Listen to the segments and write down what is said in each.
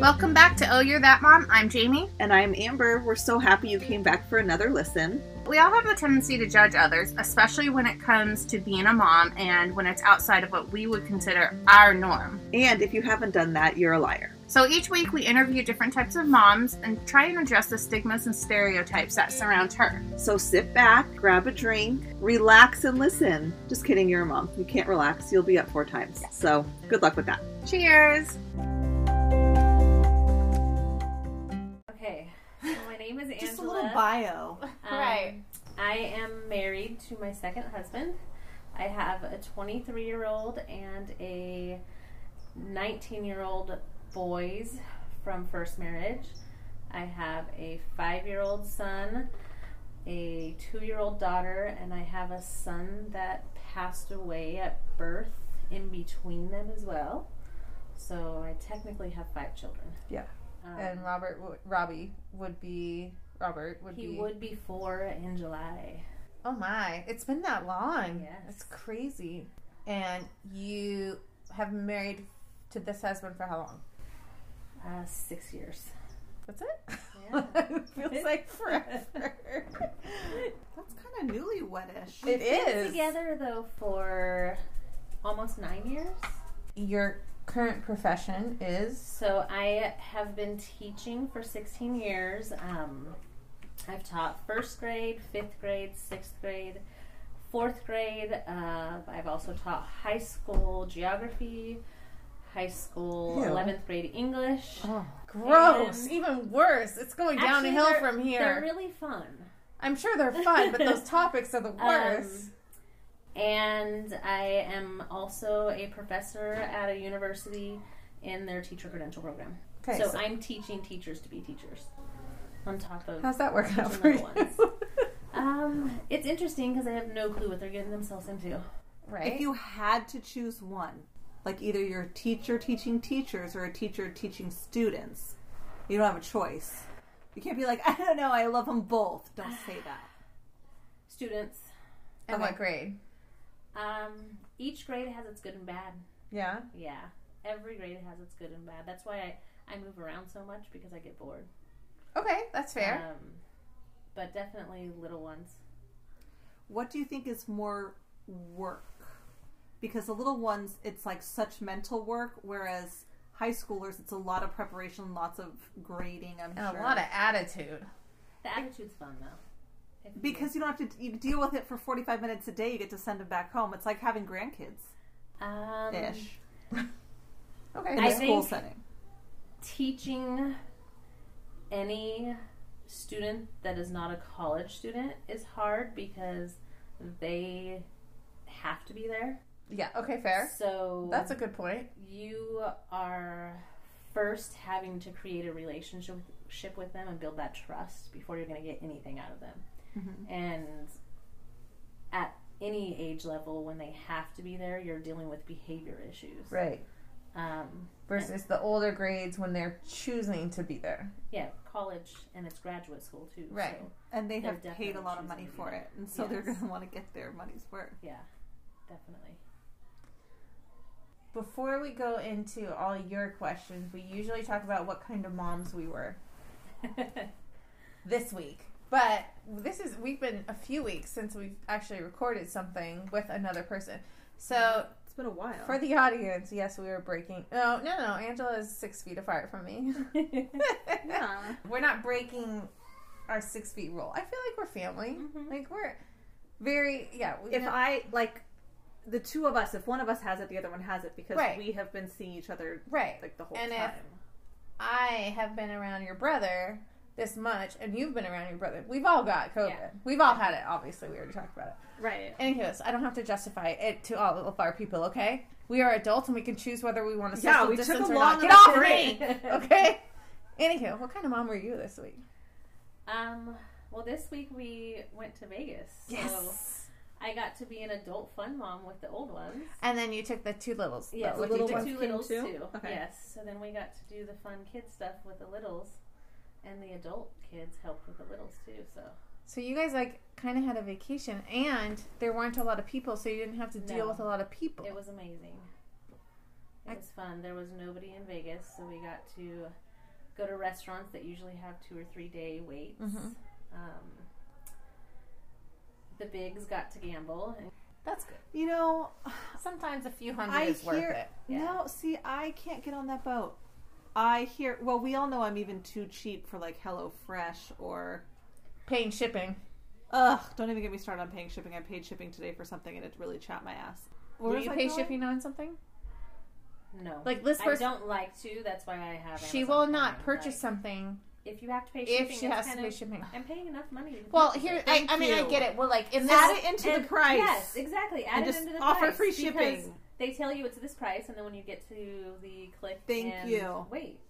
Welcome back to Oh You're That Mom. I'm Jamie. And I'm Amber. We're so happy you came back for another listen. We all have the tendency to judge others, especially when it comes to being a mom and when it's outside of what we would consider our norm. And if you haven't done that, you're a liar. So each week we interview different types of moms and try and address the stigmas and stereotypes that surround her. So sit back, grab a drink, relax, and listen. Just kidding, you're a mom. You can't relax, you'll be up four times. So good luck with that. Cheers! Name is Angela. Just a little bio. Um, Right. I am married to my second husband. I have a 23 year old and a 19 year old boys from first marriage. I have a five year old son, a two year old daughter, and I have a son that passed away at birth in between them as well. So I technically have five children. Yeah. Um, And Robert, would, Robbie would be Robert would he be. would be four in July. Oh my! It's been that long. Yes. It's crazy. And you have been married to this husband for how long? Uh, six years. That's it. Yeah. it feels like forever. That's kind of newlywedish. it Been is. together though for almost nine years. Your current profession is So I have been teaching for 16 years. Um, I've taught first grade, fifth grade, sixth grade, fourth grade. Uh, I've also taught high school geography, high school Ew. 11th grade English. oh, gross. And- Even worse. It's going downhill from here. They're really fun. I'm sure they're fun, but those topics are the worst. Um, and I am also a professor at a university in their teacher credential program. okay. so, so I'm teaching teachers to be teachers on top of. how's that working out for you? little Um, it's interesting because I have no clue what they're getting themselves into. right. If you had to choose one, like either you're a teacher teaching teachers or a teacher teaching students, you don't have a choice. You can't be like, I don't know, I love them both. Don't say that. Students, and okay. what grade? Um, each grade has its good and bad. Yeah. Yeah, every grade has its good and bad. That's why I, I move around so much because I get bored. Okay, that's fair. Um, but definitely little ones. What do you think is more work? Because the little ones, it's like such mental work, whereas high schoolers, it's a lot of preparation, lots of grading. I'm and sure. a lot of attitude. The attitude's fun though. Because you don't have to you deal with it for 45 minutes a day. You get to send them back home. It's like having grandkids um, ish Okay. in a school setting. teaching any student that is not a college student is hard because they have to be there. yeah. Okay. Fair. So That's a good point. you are first having to create a relationship with them and build that trust before you're going to get anything out of them. Mhm. And at any age level, when they have to be there, you're dealing with behavior issues. Right. Um, Versus the older grades when they're choosing to be there. yeah, college and it's graduate school too. Right. So, And they They're have paid a lot of money for it, and so they're going to want to get their money's worth. yeah, definitely. Before we go into all your questions, we usually talk about what kind of moms we were this week. But this is we've been a few weeks since we've actually recorded something with another person. So It's been a while. for the audience, yes, we were breaking. No, no, no. Angela is six feet apart from me. yeah. we're not breaking our six feet rule. I feel like we're family. Mhm. Like we're very yeah. We If know- I like the two of us, if one of us has it, the other one has it because Right. we have been seeing each other right, like the whole And if- time. I have been around your brother this much, and you've been around your brother. We've all got COVID. Yeah. We've all had it. Obviously, we already talked about it. right. Anyways, I don't have to justify it to all of our people. Okay, we are adults and we can choose whether we want to Yeah, social we took distance a or long not. Get enough off me. Okay. Anywho, what kind of mom were you this week? um, well, this week we went to Vegas. So I got to be an adult fun mom with the old ones. And then you took the two littles. Yes, with the you little ones two littles too? too. Okay. Yes. So then we got to do the fun kid stuff with the littles, and the adult kids helped with the littles too. So So you guys like kind of had a vacation, and there weren't a lot of people, so you didn't have to deal No. with a lot of people. it was amazing. It I- was fun. There was nobody in Vegas, so we got to Go to restaurants that usually have two or three day waits. Mhm. Um, the bigs got to gamble. And That's good. You know, Sometimes a few hundred I is worth it. Yeah. no, see, I can't get on that boat. I hear, well, we all know I'm even too cheap for like Hello Fresh or, Paying shipping. ugh, don't even get me started on paying shipping. I paid shipping today for something and it really chapped my ass. What Will was you I pay going? shipping on something? no, Like this I person, don't like to. That's why I have. she Amazon will Prime. not purchase Like, something if you have to pay shipping. if she has to pay of- shipping. I'm paying enough money. To Well, here. I, I mean, I get it. Well, like in this, Add it into the price. Yes, exactly. Add And it just into the price. offer price free because shipping. They tell you it's this price, and then when you get to the click, Thank and you. Wait,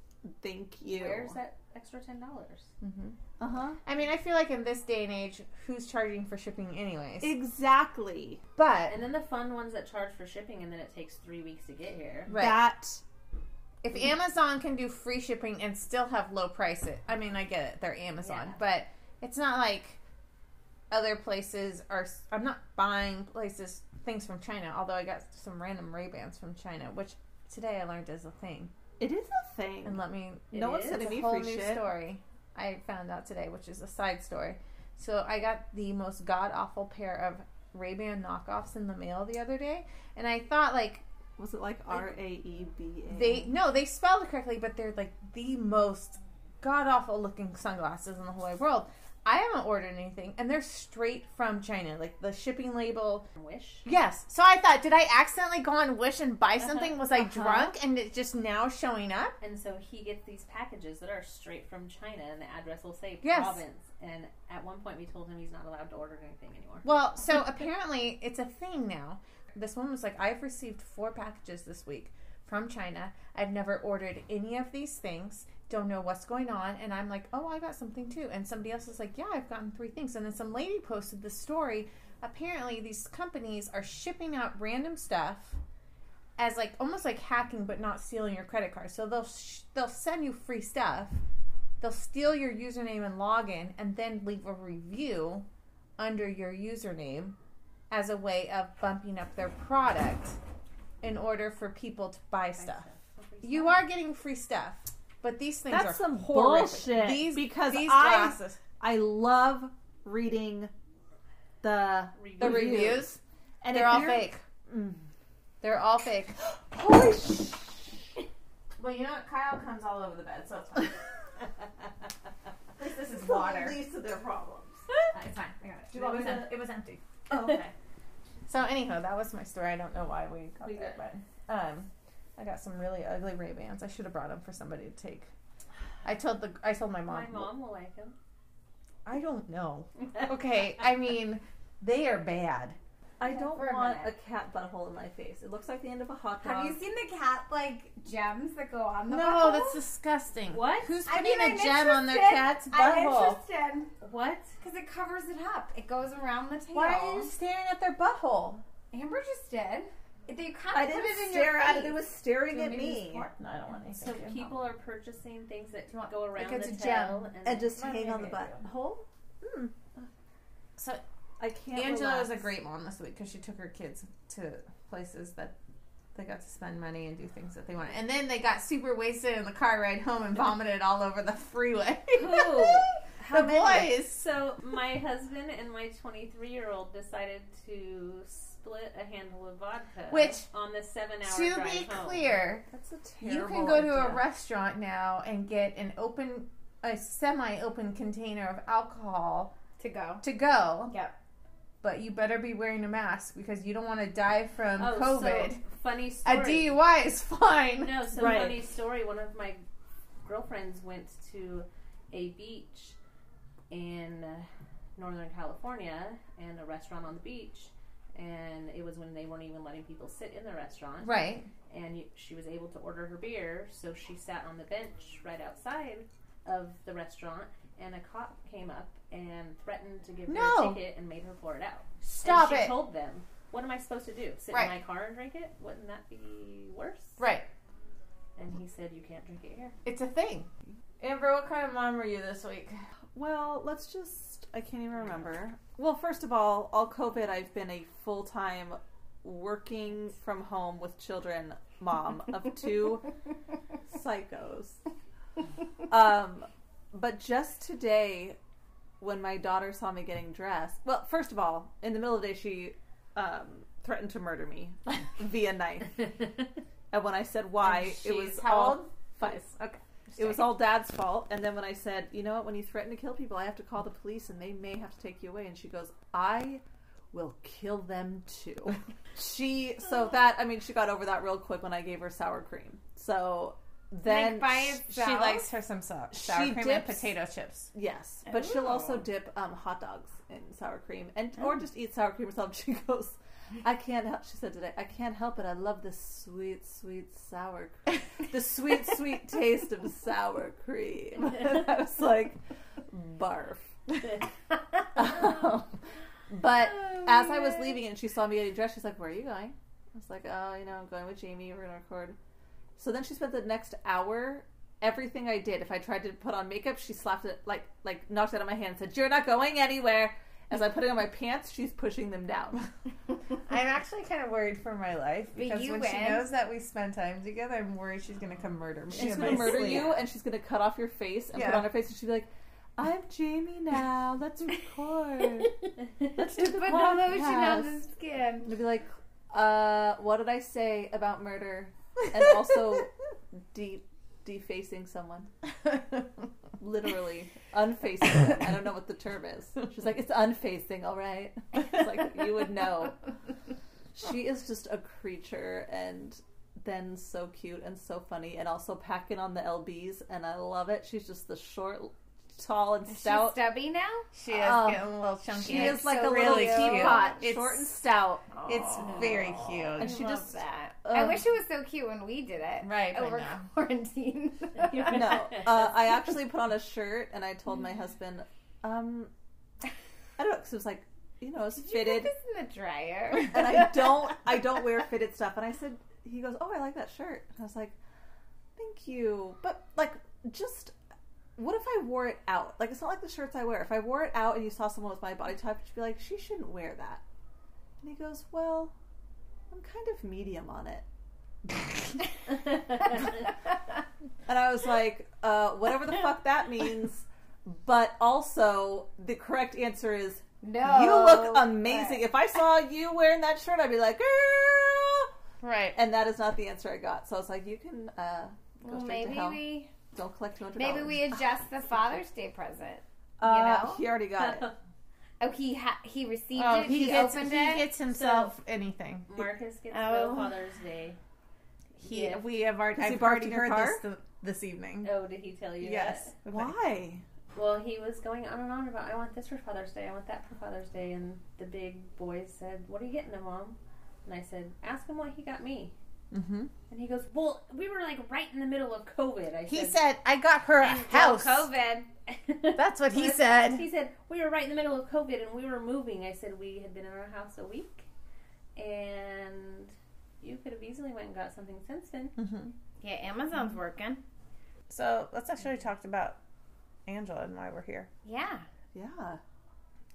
Thank you. where's that extra ten dollars? Uh huh. I mean, I feel like in this day and age, who's charging for shipping anyways? Exactly. but And then the fun ones that charge for shipping, and then it takes three weeks to get here. right, That if Amazon can do free shipping and still have low prices, I mean, I get it, they're Amazon, Yeah. but it's not like other places are. I'm not buying places things from China, although I got some random Ray Bans from China, which today I learned is a thing. it is a thing. And let me It no one's sending me whole free new shit. story I found out today, which is a side story. So I got the most god awful pair of Ray Ban knockoffs in the mail the other day, and I thought like Was it like R A E B A? they no they spelled it correctly, but they're like the most god awful looking sunglasses in the whole wide world. I haven't ordered anything, and they're straight from China. Like the shipping label Wish. Yes. So I thought, did I accidentally go on Wish and buy Uh-huh. something? Was I Uh-huh. drunk and it's just now showing up? And so he gets these packages that are straight from China, and the address will say Yes. province. And at one point, we told him he's not allowed to order anything anymore. Well, so apparently it's a thing now. This one was like, I've received four packages this week from China. I've never ordered any of these things. Don't know what's going on. And I'm like, oh, I got something too. And somebody else is like, yeah, I've gotten three things. And then some lady posted this story. Apparently, these companies are shipping out random stuff as like almost like hacking, but not stealing your credit card. So they'll sh- they'll send you free stuff. They'll steal your username and login, and then leave a review under your username as a way of bumping up their product in order for people to buy stuff. You are getting free stuff, but these things That's are some horrific. bullshit, These because these I- glasses, I love reading the the reviews. reviews, and they're all fake. Mm. They're all fake. Holy sh! Well, you know what? Kyle comes all over the bed, so it's fine. At least this is The water. least of their problems. It's fine. I got it. Do It was, em- it was empty. Oh, okay. So anyhow, that was my story. I don't know why we got We there, but um, I got some really ugly Ray Bans. I should have brought them for somebody to take. I told the I told my mom. My mom will like him. I don't know. Okay, I mean they are bad. I don't For a want a minute. cat butthole in my face. It looks like the end of a hot dog. Have you seen the cat like gems that go on the No, butthole? that's disgusting. What? Who's I putting mean, a I'm gem on their interested. cat's I'm butthole? interested What? because it covers it up. It goes around the tail. Why are you staring at their butthole? Amber just did. They kind I of put didn't it in stare your at it. It was staring Do at me to me. support? No, I don't want anything. So to do. people are purchasing things that you want- go around Like it's the a gem. tail And just hang on the get you. butthole. Hmm. So I can't. Angela relax. was a great mom this week because she took her kids to places that they got to spend money and do things that they wanted. And then they got super wasted in the car ride home and vomited all over the freeway. Who? the boys. So my husband and my 23 year old decided to split a handle of vodka, Which, on the seven hour To drive be home. clear, That's a you can go to a idea. restaurant now and get an open, a semi-open container of alcohol to go. to go. Yep. But you better be wearing a mask because you don't want to die from Oh, COVID. So, funny a story. DUI is fine. No, so Right. funny story. One of my girlfriends went to a beach in uh, Northern California and a restaurant on the beach, and it was when they weren't even letting people sit in the restaurant. Right. And you, she was able to order her beer, so she sat on the bench right outside of the restaurant, and a cop came up and threatened to give her a ticket and made her pour it out. Stop and she it. told them, "What am I supposed to do? Sit Right. in my car and drink it? Wouldn't that be worse?" Right. And he said, "You can't drink it here." It's a thing. Amber, what kind of mom were you this week? Well, let's just. I can't even remember. Well, first of all, all COVID, I've been a full time working from home with children mom of two psychos Um, but just today, when my daughter saw me getting dressed, well, first of all, in the middle of the day, she um, threatened to murder me via knife. And when I said why, it was how all old? five. Okay. It was all dad's fault. And then when I said, you know what, when you threaten to kill people, I have to call the police and they may have to take you away. And she goes, I will kill them too. she, so that, I mean, she got over that real quick when I gave her sour cream. So then, Like by itself? She likes her some sour, sour She cream dips- and potato chips. yes, but she'll also dip um, hot dogs in sour cream and or just eat sour cream herself. She goes, I can't help. She said today, I can't help it. I love the sweet, sweet sour, cream. the sweet, sweet taste of sour cream. And I was like, barf. Um, but as I was leaving and she saw me getting dressed, she's like, "Where are you going?" I was like, "Oh, you know, I'm going with Jamie. We're gonna record." So then she spent the next hour. Everything I did, if I tried to put on makeup, she slapped it like like knocked it out of my hand. and Said, "You're not going anywhere." As I put it on my pants, she's pushing them down. I'm actually kind of worried for my life because you when she knows that we spend time together, I'm worried she's gonna come murder me. She's gonna murder sleep. you, and she's gonna cut off your face and put on her face, and she'll be like, "I'm Jamie now. Let's record." Let's do the Put the lotion on podcast. the skin. And be like, uh, what did I say about murder? And also de- defacing someone. Literally. Unfacing. I don't know what the term is. She's like, it's unfacing, all right? It's like, you would know. She is just a creature and then so cute and so funny and also packing on the LBs and I love it. She's just the short, tall, and Is she stout. stubby now? she is Oh, getting a little chunky. She It's is like so a little really cute. teapot, It's- short and stout. It's very cute. And she I love just- that. ugh. I wish it was so cute when we did it. Right, but over no. quarantine. no, uh, I actually put on a shirt and I told my husband, um, I don't know, because it was like, you know, it's Did you fitted, put this in the dryer? and I don't, I don't wear fitted stuff. And I said, he goes, oh, I like that shirt. And I was like, thank you, but like, just. What if I wore it out? Like, it's not like the shirts I wear. If I wore it out and you saw someone with my body type, you'd be like, she shouldn't wear that. And he goes, well, I'm kind of medium on it. And I was like, uh, whatever the fuck that means. But also, the correct answer is no. you look amazing. If I saw you wearing that shirt, I'd be like, girl. right. And that is not the answer I got. So I was like, you can uh, go Well, straight to maybe hell. we Don't collect two hundred. maybe we adjust the Father's Day present. Uh, know? he already got it. Oh, he ha- he received Oh, it. he, He, gets, opened he it. gets himself anything. Marcus gets Oh. the Father's Day. He, gift. we have already. I've barked already heard car? this th- this evening. Oh, did he tell you Yes. that? Why? Well, he was going on and on about I want this for Father's Day, I want that for Father's Day, and the big boys said, "What are you getting him, Mom?" And I said, "Ask him what he got me." Mm-hmm. And he goes, "Well, we were like right in the middle of COVID." I He said, said, "I got her a house." COVID. That's what he said. He said we were right in the middle of COVID and we were moving. I said we had been in our house a week, and you could have easily went and got something since then. Mm-hmm. Yeah, Amazon's working. So let's actually talk about Angela and why we're here. Yeah. Yeah.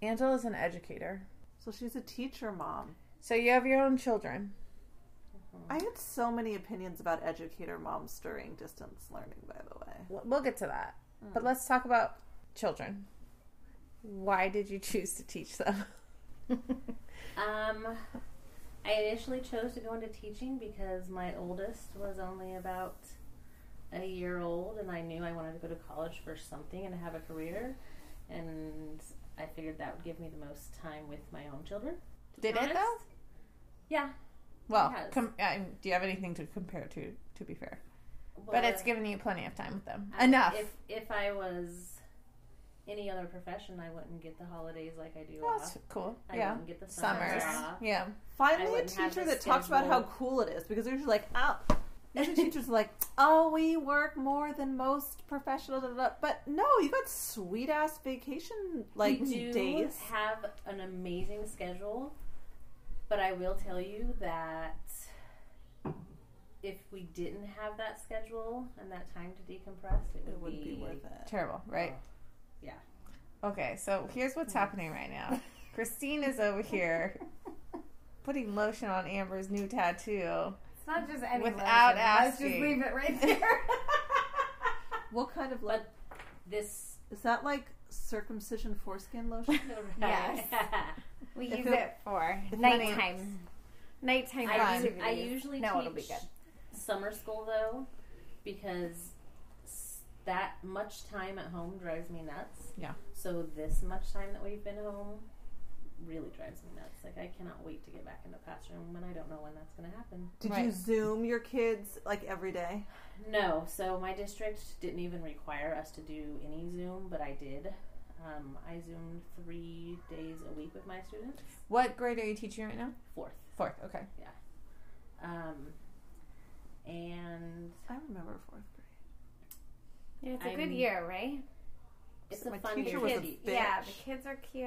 Angela is an educator. So she's a teacher mom. So you have your own children. I had so many opinions about educator moms during distance learning, by the way. We'll- We'll get to that. But let's talk about children. Why did you choose to teach them? Um, I initially chose to go into teaching because my oldest was only about a year old, and I knew I wanted to go to college for something and have a career, and I figured that would give me the most time with my own children. to be Did it though? Yeah, Well, com- I, do you have anything to compare to? To be fair, but it's given you plenty of time with them. I- Enough. If if I was any other profession, I wouldn't get the holidays like I do Well, off. that's cool. I yeah, wouldn't get the summers, summers. off. Yeah, Finally, a teacher that talks about how cool it is because they're usually like, oh, usually teachers are like, oh, we work more than most professionals, but no, you got sweet ass vacation like we do days. have an amazing schedule, but I will tell you that if we didn't have that schedule and that time to decompress, it would, It wouldn't be worth it. terrible, right? Oh, yeah. Okay, so here's what's happening right now. Christine is over here putting lotion on Amber's new tattoo. It's not just any Without lotion. Let's just asking. leave it right there. What kind of like this is that like circumcision foreskin lotion? Yes. We If use it- it for if it nighttime. Nighttime I, activities. I usually no, teach it'll be good. summer school though, because that much time at home drives me nuts. Yeah. So this much time that we've been home really drives me nuts. Like I cannot wait to get back in the classroom, and I don't know when that's going to happen. Did Right. you Zoom your kids like every day? No, so my district didn't even require us to do any Zoom, but I did. Um, I Zoom three days a week with my students. What grade are you teaching right now? Fourth. Fourth. Okay. Yeah. Um, and I remember fourth grade. Yeah, it's a I'm- good year, right? it's So a my fun teacher year was a teach. Yeah, the kids are cute.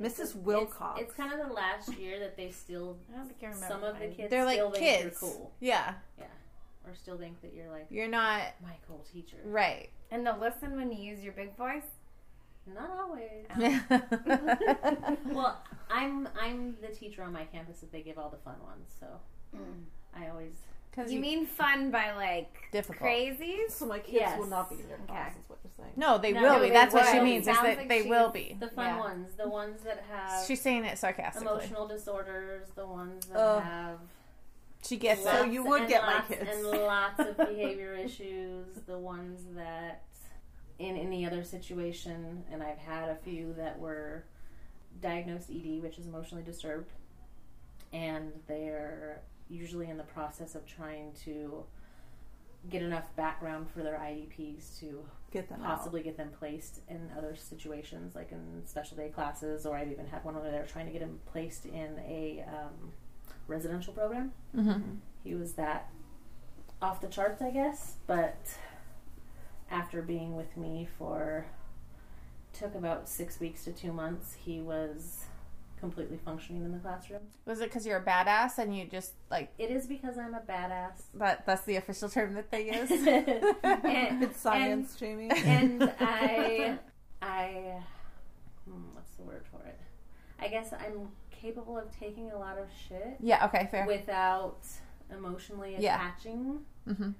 Mrs. It's- Wilcox. It's, kind of the last year that they still, I don't think I remember. some of the kids They're like think kids. you're cool. Yeah. Yeah. Or still think that you're like You're not my cool teacher. right. And they'll listen when you use your big voice. Not always. well, I'm I'm the teacher on my campus that they give all the fun ones, so mm. I always Because You mean fun by like difficult. crazies? so my kids Yes. will not be in your Okay. class. Is what you're saying? No, they No, will no, be. they That's what she means. Is that like they will be. the fun Yeah. ones, the ones that have She's saying it sarcastically. emotional disorders, the ones that Ugh. have She gets So you would and get my kids. and lots of behavior issues, the ones that in any other situation, and I've had a few that were diagnosed ED, which is emotionally disturbed, and they're usually in the process of trying to get enough background for their IEPs to Get them possibly get them placed in other situations, like in special day classes, or I've even had one where they're trying to get him placed in a um, residential program. Mm-hmm. He was that off the charts, I guess, but after being with me for took about six weeks to two months, he was completely functioning in the classroom. Was it because you're a badass and you just like It is because I'm a badass. that? That's the official term that they use. and, It's science, Jamie. and I, I, hmm, what's the word for it? I guess I'm capable of taking a lot of shit yeah. Okay. Fair. without emotionally Yeah. attaching hmm to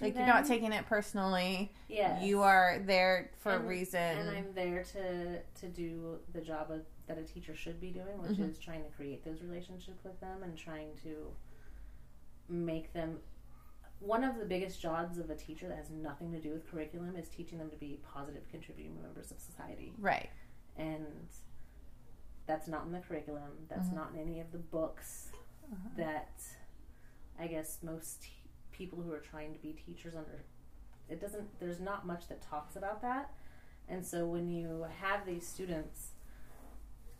Like them. you're not taking it personally. Yeah, You are there for And- a reason. and I'm there to to do the job of, that a teacher should be doing, which Mhm. is trying to create those relationships with them and trying to make them. One of the biggest jobs of a teacher that has nothing to do with curriculum is teaching them to be positive, contributing members of society, right. and that's not in the curriculum. That's Mhm. not in any of the books Uh-huh. that I guess most people who are trying to be teachers under it doesn't there's not much that talks about that and so when you have these students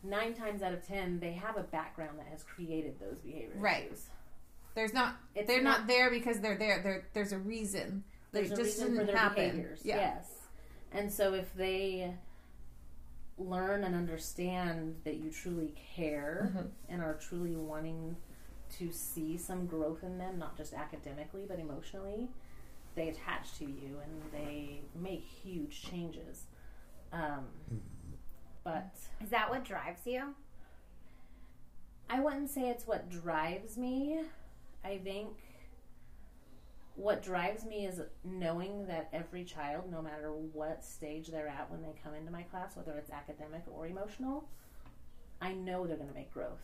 nine times out of ten they have a background that has created those behaviors. Right. There's not. it's they're not, there because they're there. There. There's a reason. There's a just reason for their happen. behaviors Yeah. yes and so if they learn and understand that you truly care Mhm. and are truly wanting to see some growth in them, not just academically but emotionally, they attach to you and they make huge changes. Um, but Is that what drives you? I wouldn't say it's what drives me. I think what drives me is knowing that every child, no matter what stage they're at when they come into my class, whether it's academic or emotional, I know they're going to make growth.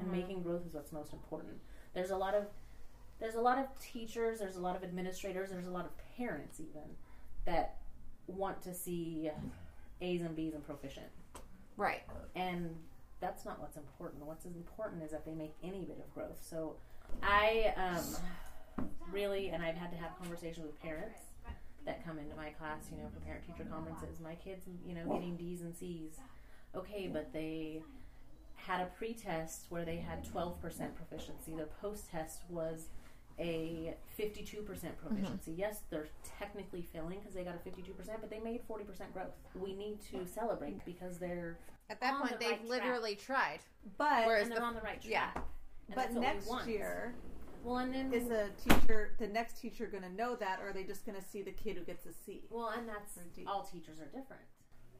And making growth is what's most important. There's a lot of there's a lot of teachers, there's a lot of administrators, there's a lot of parents even that want to see A's and B's and proficient. Right. And that's not what's important. What's important is that they make any bit of growth. So I um, really, and I've had to have conversations with parents that come into my class, you know, for parent teacher conferences. My kids, you know, getting D's and C's. Okay, but they had a pre-test where they had 12% proficiency. Their post-test was a 52% mm-hmm. proficiency. Yes, they're technically failing because they got a 52%, but they made 40% growth. We need to celebrate because they're At that On point, the they've right track. literally tried. But Whereas and they're the- on the right track. yeah. And but that's what we next year well, and then is the teacher, the next teacher, going to know that, or are they just going to see the kid who gets a C? well, and that's all teachers are different.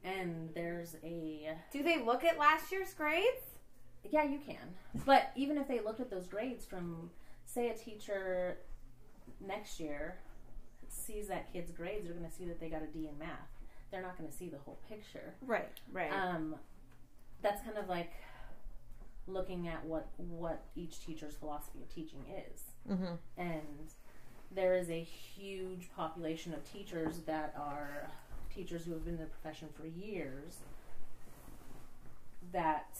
And there's a Do they look at last year's grades? Yeah, you can. But even if they looked at those grades from, say, a teacher next year sees that kid's grades, they're going to see that they got a D in math. They're not going to see the whole picture. Right, right. Um, that's kind of like looking at what what each teacher's philosophy of teaching is, Mm-hmm. and there is a huge population of teachers that are teachers who have been in the profession for years that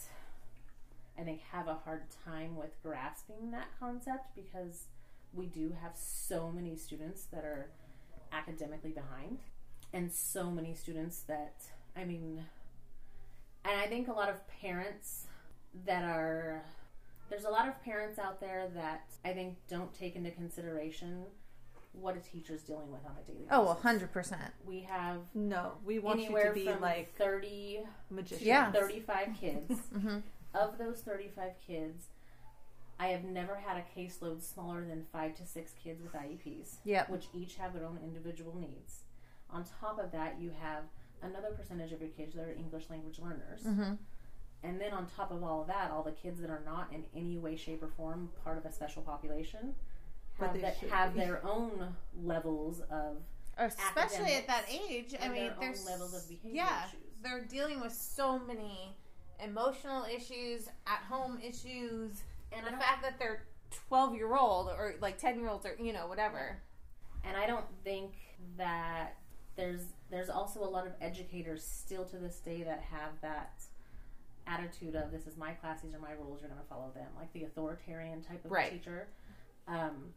I think have a hard time with grasping that concept because we do have so many students that are academically behind and so many students that I mean and I think a lot of parents that are there's a lot of parents out there that I think don't take into consideration what a teacher's dealing with on a daily basis. Oh, 100%. We have no, we want you anywhere to be from like 30 magicians. Yeah. 35 kids. Mhm. Of those 35 kids, I have never had a caseload smaller than 5 to 6 kids with IEPs, Yep. which each have their own individual needs. On top of that, you have another percentage of your kids that are English language learners. Mm-hmm. And then on top of all of that, all the kids that are not in any way, shape, or form part of a special population But have, they that, have their own levels of Especially at that Academics age. I mean, their own there's levels of behavior yeah, issues. they're dealing with so many emotional issues, at home issues, and and the fact that they're 12 year old or like 10 year olds or you know whatever. and I don't think that there's there's also a lot of educators still to this day that have that attitude of this is my class, these are my rules, you're going to follow them, like the authoritarian type of Right. teacher. Um,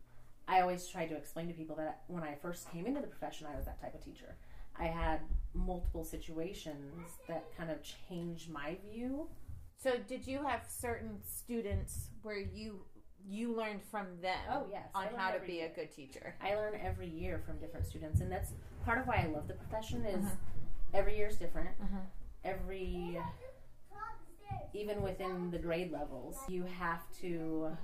I always try to explain to people that when I first came into the profession, I was that type of teacher. I had multiple situations that kind of changed my view. So did you have certain students where you you learned from them Oh, yes, on how to be a good teacher? I learn every year from different students, and that's part of why I love the profession. Is Mhm. every year is different. Mhm. Every even within the grade levels, you have to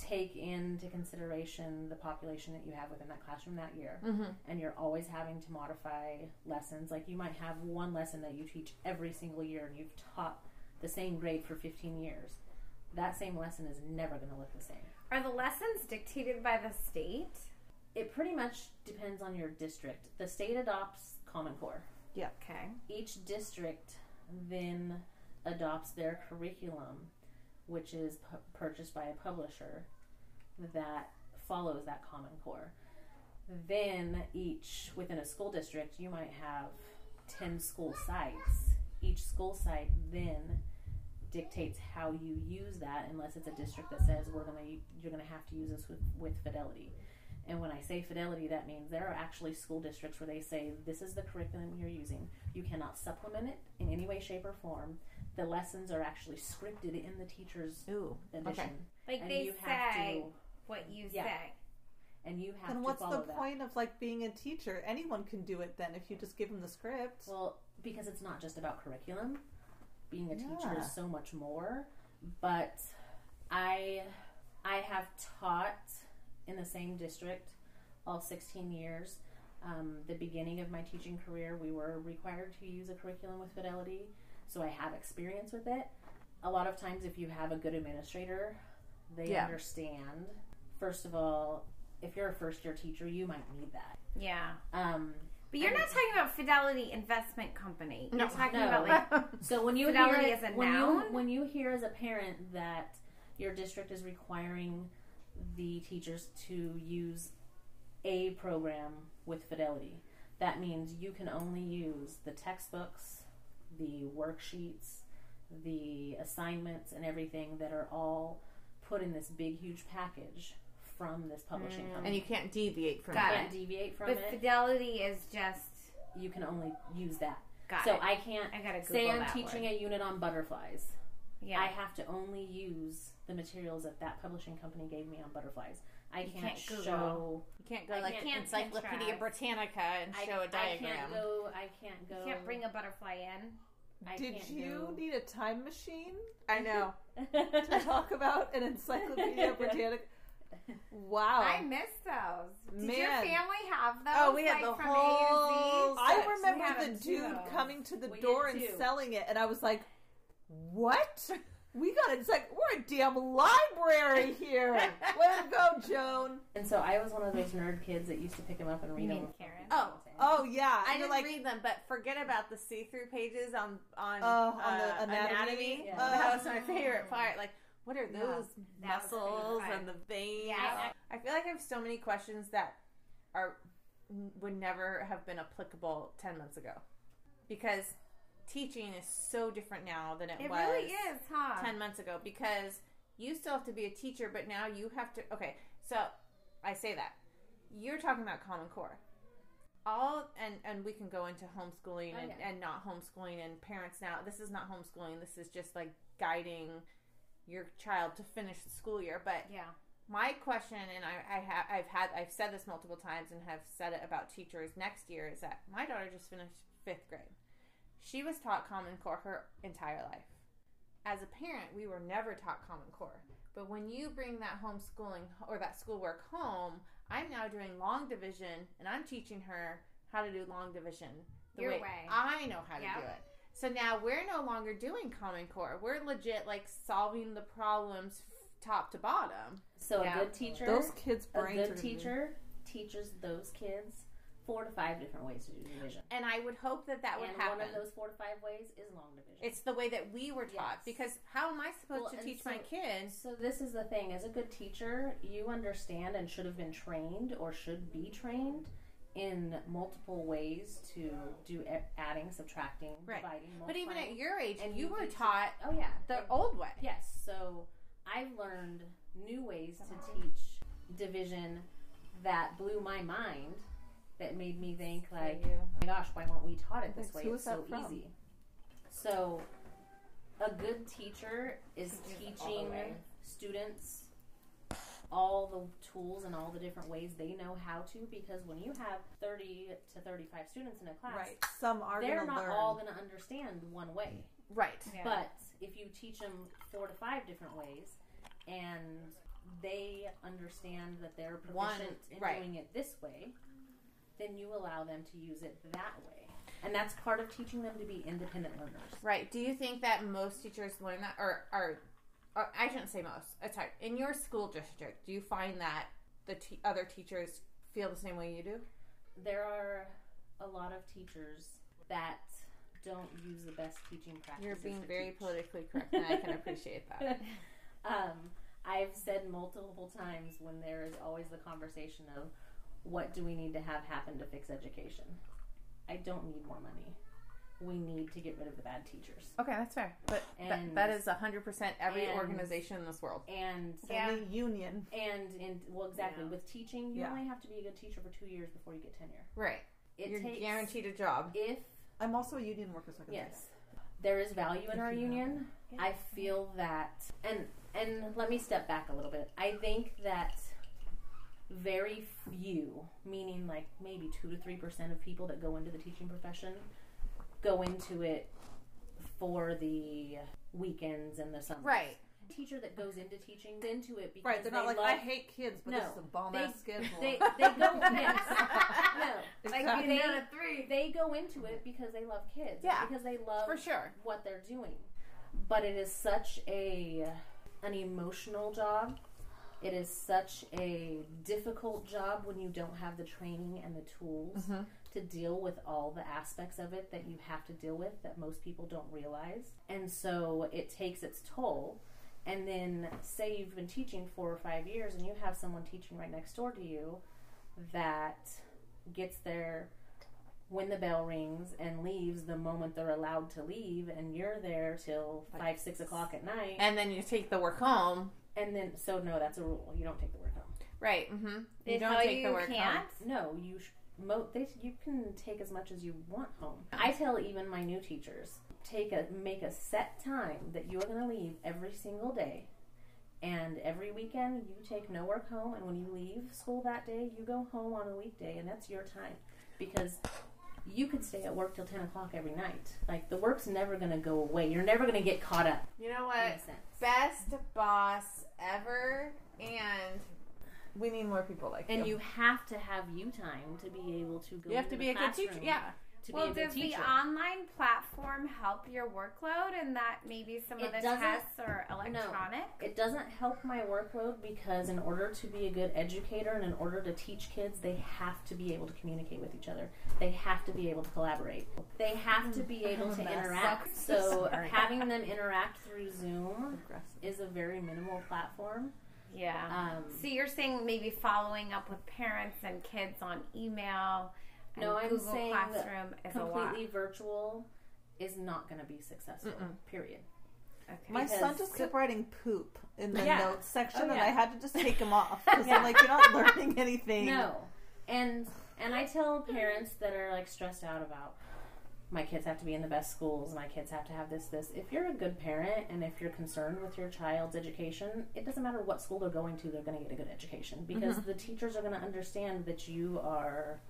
take into consideration the population that you have within that classroom that year, Mm-hmm. and you're always having to modify lessons. Like you might have one lesson that you teach every single year, and you've taught the same grade for 15 years. That same lesson is never going to look the same. Are the lessons dictated by the state? It pretty much depends on your district. The state adopts Common Core. Okay. Each district then adopts their curriculum, which is pu- purchased by a publisher that follows that Common Core. Then each within a school district, you might have 10 school sites. Each school site then dictates how you use that unless it's a district that says we're going to you're going to have to use this with, with fidelity. And when I say fidelity, that means there are actually school districts where they say this is the curriculum you're using. You cannot supplement it in any way, shape, or form. The lessons are actually scripted in the teacher's Ooh. edition, Like and they you have say to, what you Yeah. say. and you have Then to what's follow the that. point of like being a teacher? Anyone can do it then if you just give them the script. Well, because it's not just about curriculum. Being a teacher is so much more. But I I have taught in the same district all 16 years. Um, the beginning of my teaching career, we were required to use a curriculum with fidelity, so I have experience with it. A lot of times, if you have a good administrator, they Yeah. understand. First of all, if you're a first year teacher, you might need that. Yeah. Um, But you're And- not talking about Fidelity Investment Company. You're No. talking No. about like So when you Fidelity hear is a when noun? you when you hear as a parent that your district is requiring the teachers to use a program with fidelity, that means you can only use the textbooks, the worksheets, the assignments, and everything that are all put in this big huge package from this publishing Mm. company. And you can't deviate from Got it. can't deviate from but it. Fidelity is just You can only use that. got so it. I can't I gotta Google say I'm that teaching word. a unit on butterflies. yeah. I have to only use the materials that that publishing company gave me on butterflies. I You can't, can't show. You can't go I like can't- can't Encyclopedia Pinterest. Britannica and I, show a I diagram. I can't go. I can't go. you can't bring a butterfly in. I Did you go- need a time machine I know. to talk about an Encyclopedia Britannica? Wow. I miss those. Did your family have oh, those? Oh, we had like, the whole A to Z? I remember the dude coming to the We door and selling it, and I was like, "What? We got it. It's like we're a damn library here. Way to go, Joan. And so I was one of those nerd kids that used to pick them up and read You them. Karen? Oh, Oh yeah, I didn't like, read them, but forget about the see-through pages on on, Oh, on the uh, anatomy? Yeah. That was my favorite part. Like, what are those That was muscles and the veins? Yeah. I feel like I have so many questions that are would never have been applicable ten months ago, because teaching is so different now than it, It was really is, huh? 10 months ago because you still have to be a teacher, but now you have to. Okay, so I say that. You're talking about Common Core. All, and, and we can go into homeschooling Oh, and, yeah. and not homeschooling and parents now. This is not homeschooling. This is just like guiding your child to finish the school year. But Yeah. my question, and I, I have, I've had, I've said this multiple times and have said it about teachers next year, is that my daughter just finished fifth grade. She was taught Common Core her entire life. As a parent, we were never taught Common Core. But when you bring that homeschooling or that schoolwork home, I'm now doing long division and I'm teaching her how to do long division the Your way, way. I know how to Yep. do it. So now we're no longer doing Common Core. We're legit like solving the problems f- top to bottom. So Yeah. a good teacher, those kids' a brains. are good teacher teaches those kids four to five different ways to do division. And I would hope that that would and happen. one of those four to five ways is long division. It's the way that we were taught Yes. because how am I supposed Well, to teach so- my kids? So this is the thing: as a good teacher, you understand and should have been trained or should be trained in multiple ways to do adding, subtracting, Right. dividing, But even at your age, And you you were need to- taught oh yeah, the And- old way. Yes. So I've learned new ways to teach division that blew my mind. That made me think like, oh my gosh, why weren't we taught it this Thanks. way? It's so from? easy. So a good teacher is teaching students all the tools and all the different ways they know how to because when you have 30 to 35 students in a class Right. Some are they're gonna not learn. all going to understand one way Right. but if you teach them four to five different ways and they understand that they're One- proficient in right. doing it this way, then you allow them to use it that way. And that's part of teaching them to be independent learners. Right. Do you think that most teachers learn that, or are, or I shouldn't say most. It's hard. In your school district, do you find that the te- other teachers feel the same way you do? There are a lot of teachers that don't use the best teaching practices. You're being very teach. politically correct, and I can appreciate that. um, I've said multiple times when there is always the conversation of what do we need to have happen to fix education? I don't need more money. We need to get rid of the bad teachers. Okay, that's fair. But that, And- that is hundred percent every and- organization in this world. And Any union. and in well exactly Yeah. with teaching, you Yeah. only have to be a good teacher for two years before you get tenure. Right. It You're takes guaranteed a job. if I'm also a union worker, so I can Yes. There is value in our you have union. I feel that and and let me step back a little bit. I think that very few, meaning like maybe 2 to 3% of people that go into the teaching profession go into it for the weekends and the summers. Right. Teacher that goes into teaching into it because Right, they're not they like love I hate kids, but this is a bomb They- ass schedule. they, they go yes. no Like Exactly. getting out of three. they go into it because they love kids. Yeah, because they love for sure. what they're doing. But it is such a an emotional job. It is such a difficult job when you don't have the training and the tools Mm-hmm. to deal with all the aspects of it that you have to deal with that most people don't realize. And so it takes its toll. And then say you've been teaching four or five years and you have someone teaching right next door to you that gets there when the bell rings and leaves the moment they're allowed to leave and you're there till five six o'clock at night And then you take the work home. And then so no that's a rule you don't take the work home Right. Mm-hmm. They You don't take you the work can't? home. no you sh- mo- they, you can take as much as you want home i tell even my new teachers take a make a set time that you're going to leave every single day and every weekend you take no work home and when you leave school that day you go home on a weekday and that's your time because you could stay at work till 10 o'clock every night like the work's never going to go away you're never going to get caught up You know what? Best boss ever, and we need more people like and you. you have to have you time to be able to go You have to into be a good teacher. Yeah. To Well, be a good does the online platform help your workload and that maybe some It of the tests are electronic? It doesn't help my workload because in order to be a good educator and in order to teach kids, they have to be able to communicate with each other. They have to be able to collaborate. They have to be able to interact. So having them interact through Zoom is a very minimal platform. Yeah. Um, so you're saying maybe following up with parents and kids on email No, I'm Google saying Classroom is a lot. completely virtual is not going to be successful. Period. Okay. My Because- son just kept writing poop in the Yeah. notes section, Oh, and. I had to just take him off because Yeah. I'm like, you're not learning anything. No. And and I tell parents that are like stressed out about my kids have to be in the best schools, my kids have to have this this. If you're a good parent and if you're concerned with your child's education, it doesn't matter what school they're going to, they're going to get a good education because mm-hmm. the teachers are going to understand that you are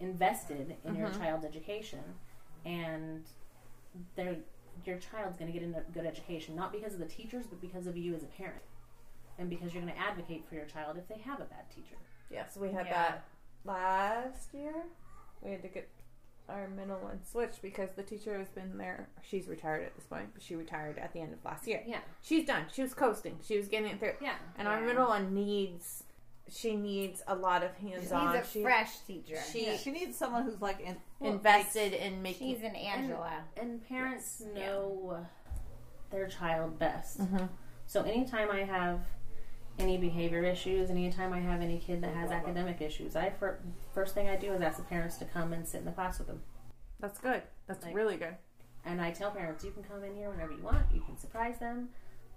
invested in your mm-hmm. child's education and they're your child's going to get a good education not because of the teachers but because of you as a parent and because you're going to advocate for your child if they have a bad teacher Yes, we had Yeah. that last year. We had to get our middle one switched because the teacher has been there. She's retired at this point, but she retired at the end of last year. Yeah. She's done. She was coasting. She was getting it through. Yeah. And our middle one needs. She needs a lot of hands-on. He's a she, fresh teacher. she She needs someone who's like, in, invested in making. She's an Angela. And parents Yes. know their child best. Mhm. So anytime I have any behavior issues, anytime I have any kid that has academic issues, I fir- first thing I do is ask the parents to come and sit in the class with them. That's good. That's Like- really good. And I tell parents, you can come in here whenever you want. You can surprise them.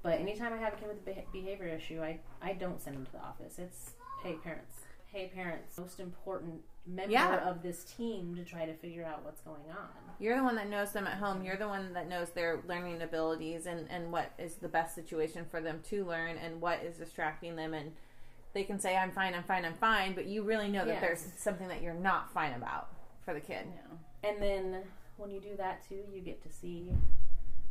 But anytime I have a kid with a behavior issue, I, I don't send them to the office. It's, hey, parents. Hey, parents. Most important member Yeah. of this team to try to figure out what's going on. You're the one that knows them at home. You're the one that knows their learning abilities and, and what is the best situation for them to learn and what is distracting them. And they can say, I'm fine, I'm fine, I'm fine, but you really know that Yes. there's something that you're not fine about for the kid. And then when you do that too, you get to see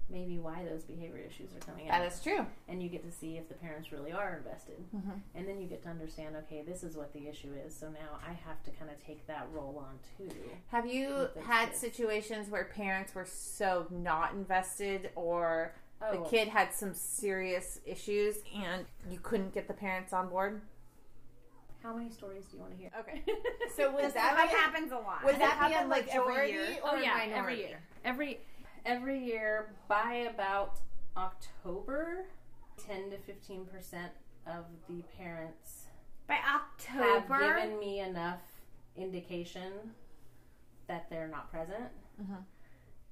maybe why those behavior issues are coming out. That is true. and you get to see if the parents really are invested. Mhm. And then you get to understand, okay, this is what the issue is. So now I have to kind of take that role on too. Have you had kids. situations where parents were so not invested or the Oh. kid had some serious issues and you couldn't get the parents on board? How many stories do you want to hear? Okay. So was That that happens a lot. was that the happen, like, every majority year? or oh yeah, minority? every year. Every every year by about October, ten to fifteen percent of the parents By October have given me enough indication that they're not present. Mhm.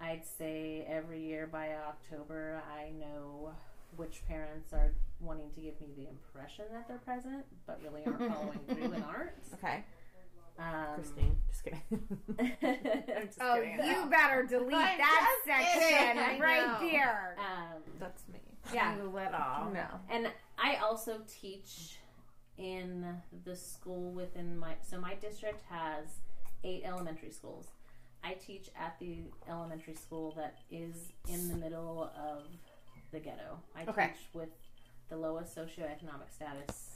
I'd say every year by October, I know which parents are wanting to give me the impression that they're present, but really aren't following through and aren't. Okay. Um, Christine. Just kidding. I'm just oh, kidding. you better delete I'm that section right there. um, that's me. yeah, You little. No. And I also teach in the school within my so my district has eight elementary schools. I teach at the elementary school that is in the middle of the ghetto. I Okay. teach with the lowest socioeconomic status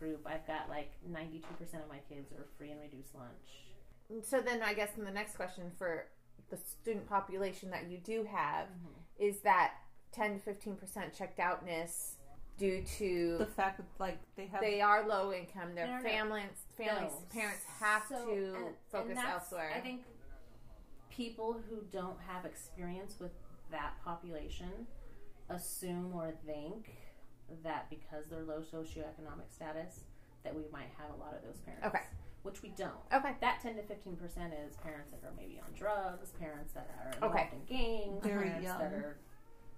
group. I've got like 92% of my kids are free and reduced lunch. Mm, so then I guess in the next question for the student population that you do have mm-hmm. is that 10 to 15% checked outness due to The fact that like they have they are low income, their No, families, families, No. parents have So- to and- and focus that's- elsewhere. I think people who don't have experience with that population assume or think that because they're low socioeconomic status that we might have a lot of those parents. Okay. Which we don't. okay. That 10 to 15% is parents that are maybe on drugs, parents that are involved Okay. in gangs, Very parents that are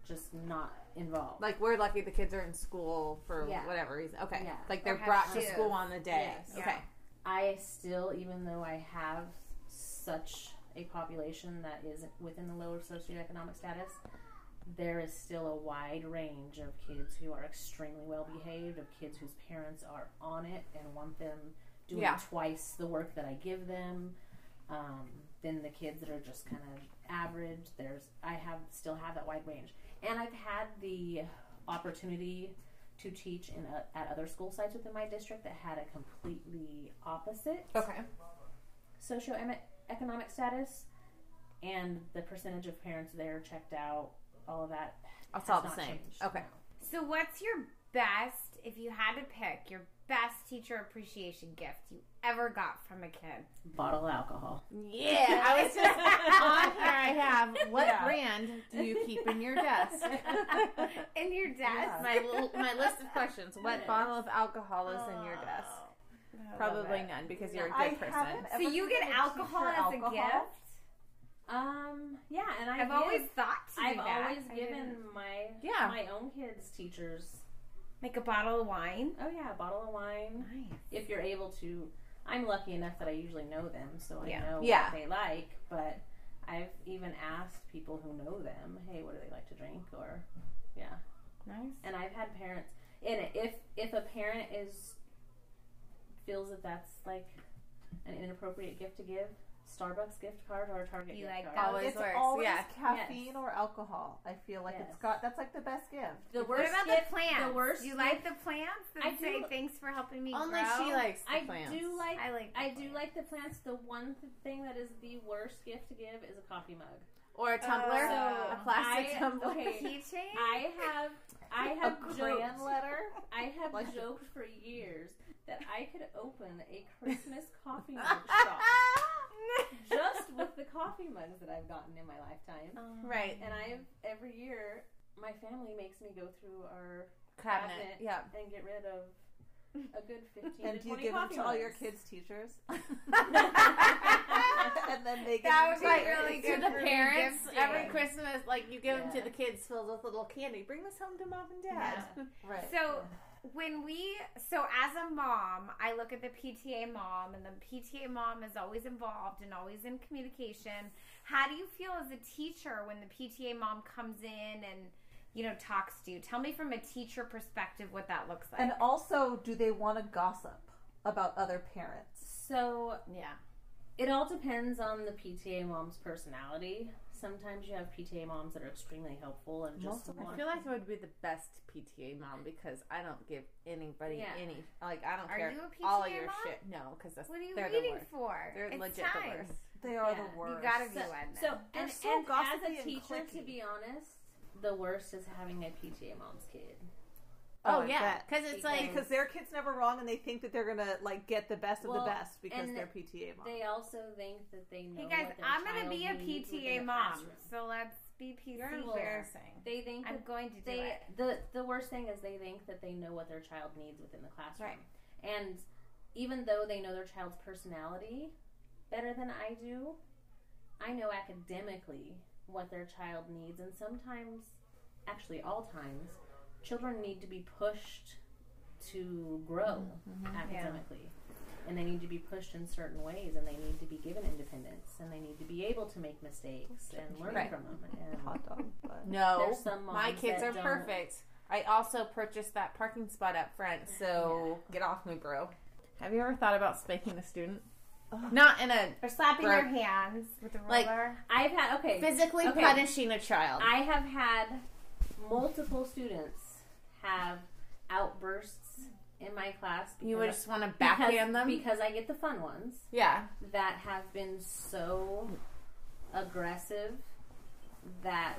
just not involved. Like we're lucky the kids are in school for Yeah. whatever reason. Okay. Yeah. Like they're brought to shoes. school on the day. Yes. Okay. I still, even though I have such a population that is within the lower socioeconomic status, there is still a wide range of kids who are extremely well behaved, of kids whose parents are on it and want them doing Yeah. twice the work that I give them. Um, then the kids that are just kind of average. There's I have still have that wide range, and I've had the opportunity to teach in a, at other school sites within my district that had a completely opposite Okay. socioeconomic status, and the percentage of parents there checked out, all of that. It's has all the not same. changed. Okay. So, what's your best, if you had to pick, your best teacher appreciation gift you ever got from a kid? Bottle of alcohol. Yeah, I was just on here. I have what Yeah. brand do you keep in your desk? In your desk? my my list of questions. What bottle of alcohol is in your oh. desk? Probably none because you're a good person. So you get given a alcohol as a gift? Um, yeah, and I I've give- always thought I've that. always I given didn't- my Yeah. my own kids teachers. like a bottle of wine. Oh yeah, a bottle of wine. Nice. If you're able to, I'm lucky enough that I usually know them, so I Yeah. know Yeah. what they like. But I've even asked people who know them, hey, what do they like to drink? Or yeah, Nice. and I've had parents. And if if a parent is feels that that's like an inappropriate gift to give, Starbucks gift card or a Target You gift like card. that? Always It's works. always yeah. caffeine Yes. or alcohol. I feel like it's got that's like the best gift. The What worst about gift, the plants? The worst. You like the plants that I say do- thanks for helping me Only grow? she likes the I plants. do like. I like. the I do like the plants. The one th- thing that is the worst gift to give is a coffee mug. or a tumbler, So, a plastic I- tumbler. okay. Keychain. I have. I have a joked. grand letter. I have Like- joked for years that I could open a Christmas coffee mug shop just with the coffee mugs that I've gotten in my lifetime. right. And I've every year my family makes me go through our Cabinet. cabinet. Yeah. and get rid of a good fifteen And to do you twenty give them coffee to all your kids' teachers? and then they give That them would to be really to the parents gifting. every Christmas. Like you give them to the kids filled with little candy. Bring this home to mom and dad. Right. So when we so as a mom, I look at the PTA mom and the PTA mom is always involved and always in communication. How do you feel as a teacher when the PTA mom comes in and you know talks to you? Tell me from a teacher perspective what that looks like. and also, do they want to gossip about other parents? So Yeah. it all depends on the PTA mom's personality. Sometimes you have PTA moms that are extremely helpful and just Most of I feel like I would be the best PTA mom because I don't give anybody Yeah. any like I don't Are care you a all PTA of your mom? shit. No, because that's what are you they're waiting the worst. for? They're it's legit time. the worst. They are Yeah. the worst. You gotta be So- one. So They're and, so and as gossipy a and teacher, to be honest, the worst is having a PTA mom's kid. Oh, oh, I yeah, because it's like because their kid's never wrong, and they think that they're gonna like get the best of Well, the best because they're PTA mom. They also think that they know. Hey guys, what their I'm gonna be a PTA mom, so let's be PC you're embarrassing. They think I'm going to do they it. the the worst thing is they think that they know what their child needs within the classroom. Right. And even though they know their child's personality better than I do, I know academically what their child needs and sometimes actually all times children need to be pushed to grow mm-hmm. academically. And they need to be pushed in certain ways, and they need to be given independence, and they need to be able to make mistakes and learn Right. from them. And Hot dog. But. No, some my kids are perfect. I also purchased that parking spot up front, so get off me, bro. Have you ever thought about spanking a student? Not in a Or slapping Right. your hands with a roller. Like- I've had okay. physically Okay. punishing a child. I have had multiple students have outbursts in my class. you would just want to because, backhand them. because I get the fun ones yeah, that have been so aggressive that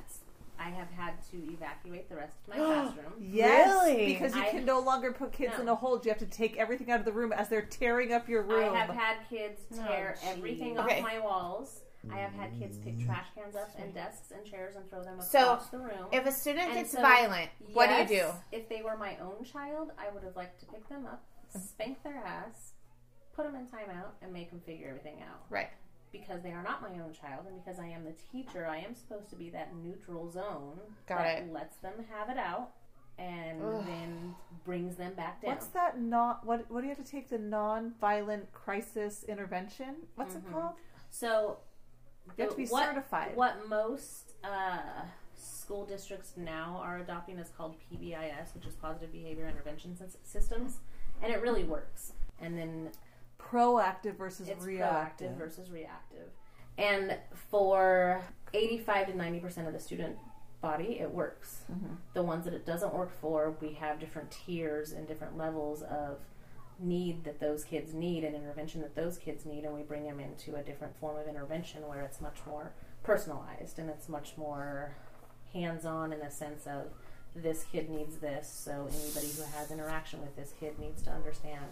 I have had to evacuate the rest of my classroom. Yes, Really? because you I- can no longer put kids No. in a hold. You have to take everything out of the room as they're tearing up your room. I have had kids oh, tear Oh, everything geez. off Okay. my walls. I have had kids pick trash cans up and desks and chairs and throw them So, across the room. if a student And gets so, violent, what do you do? If they were my own child, I would have liked to pick them up, spank their ass, put them in timeout, and make them figure everything out. Right. Because they are not my own child, and because I am the teacher, I am supposed to be that neutral zone Got that it. lets them have it out and Ugh. then brings them back down. What's that? Not what? What do you have to take the non-violent crisis intervention? What's Mhm. it called? So You have to be what, certified. What most uh, school districts now are adopting is called PBIS, which is Positive Behavior Intervention Systems, and it really works. And then Proactive versus reactive. proactive versus reactive. And for 85 to 90% of the student body, it works. Mm-hmm. The ones that it doesn't work for, we have different tiers and different levels of need that those kids need and intervention that those kids need and we bring them into a different form of intervention where it's much more personalized and it's much more hands-on in the sense of this kid needs this so anybody who has interaction with this kid needs to understand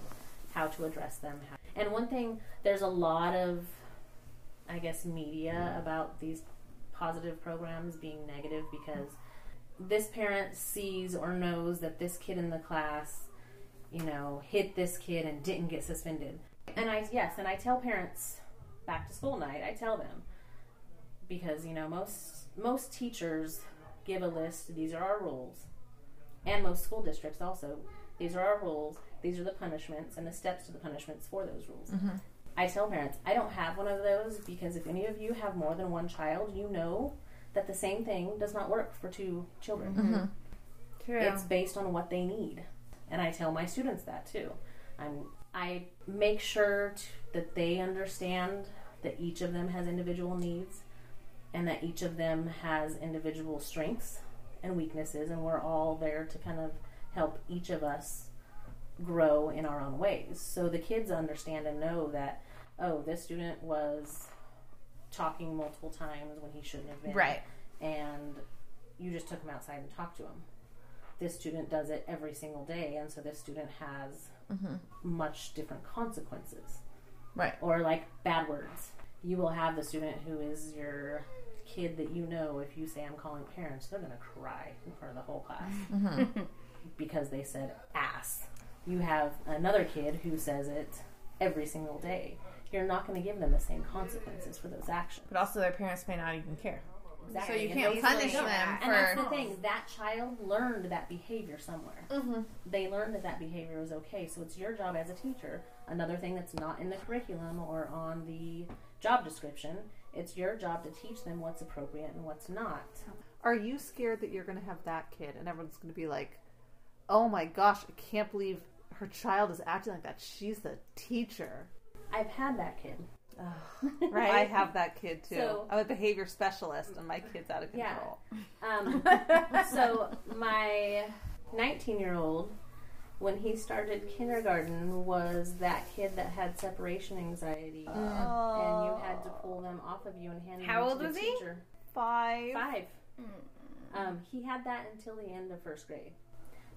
how to address them. And one thing there's a lot of i guess media about these positive programs being negative because this parent sees or knows that this kid in the class you know, hit this kid and didn't get suspended. And I, yes, and I tell parents back to school night, I tell them because, you know, most, most teachers give a list, these are our rules. And most school districts also, these are our rules, these are the punishments and the steps to the punishments for those rules. Mm-hmm. I tell parents, I don't have one of those because if any of you have more than one child, you know that the same thing does not work for two children. Mm-hmm. True. It's based on what they need. And I tell my students that too. I'm, I make sure to, that they understand that each of them has individual needs and that each of them has individual strengths and weaknesses, and we're all there to kind of help each of us grow in our own ways. So the kids understand and know that, oh, this student was talking multiple times when he shouldn't have been. Right. And you just took him outside and talked to him. This student does it every single day, and so this student has Mm-hmm. much different consequences. Right. Or like bad words. You will have the student who is your kid that you know if you say I'm calling parents, they're gonna cry in front of the whole class Mm-hmm. because they said ass. You have another kid who says it every single day. You're not going to give them the same consequences for those actions. But also, their parents may not even care. So you And can't they punish don't. them And that's the thing. That child learned that behavior somewhere. Mm-hmm. They learned that that behavior was okay. So it's your job as a teacher. Another thing that's not in the curriculum or on the job description. It's your job to teach them what's appropriate and what's not. Are you scared that you're going to have that kid and everyone's going to be like, oh my gosh, I can't believe her child is acting like that. She's the teacher. I've had that kid. Right? I have that kid too. So- I'm a behavior specialist and my kid's out of Yeah. control. Um, so my 19 year old, when he started kindergarten, was that kid that had separation anxiety, and you had to pull them off of you and hand How them old to the was he? teacher. Five. Five. Um, he had that until the end of first grade,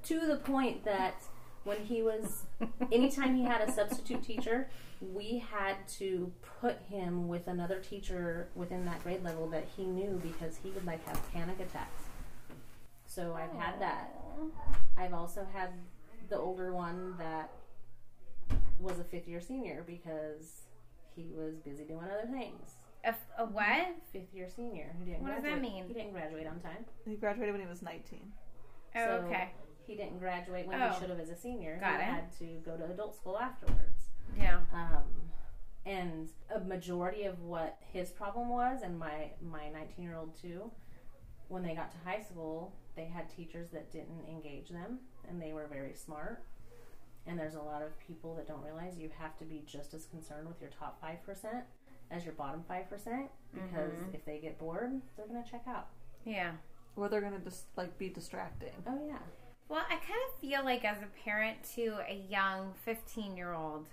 to the point that when he was, anytime he had a substitute teacher, we had to put him with another teacher within that grade level that he knew because he would like have panic attacks. So I've had that. I've also had the older one that was a fifth year senior because he was busy doing other things. A, a what? Fifth year senior who didn't What does that mean? He didn't graduate on time. He graduated when he was 19. Oh, So okay. He didn't graduate when Oh. he should have as a senior. Got he it. had to go to adult school afterwards. Yeah. Um, and a majority of what his problem was, and my my 19 year old too, when they got to high school, they had teachers that didn't engage them, and they were very smart. And there's a lot of people that don't realize you have to be just as concerned with your top five percent as your bottom five percent, because Mhm. if they get bored, they're gonna check out. Yeah. Or they're going to just like be distracting. Oh yeah. Well, I kind of feel like as a parent to a young 15 year old,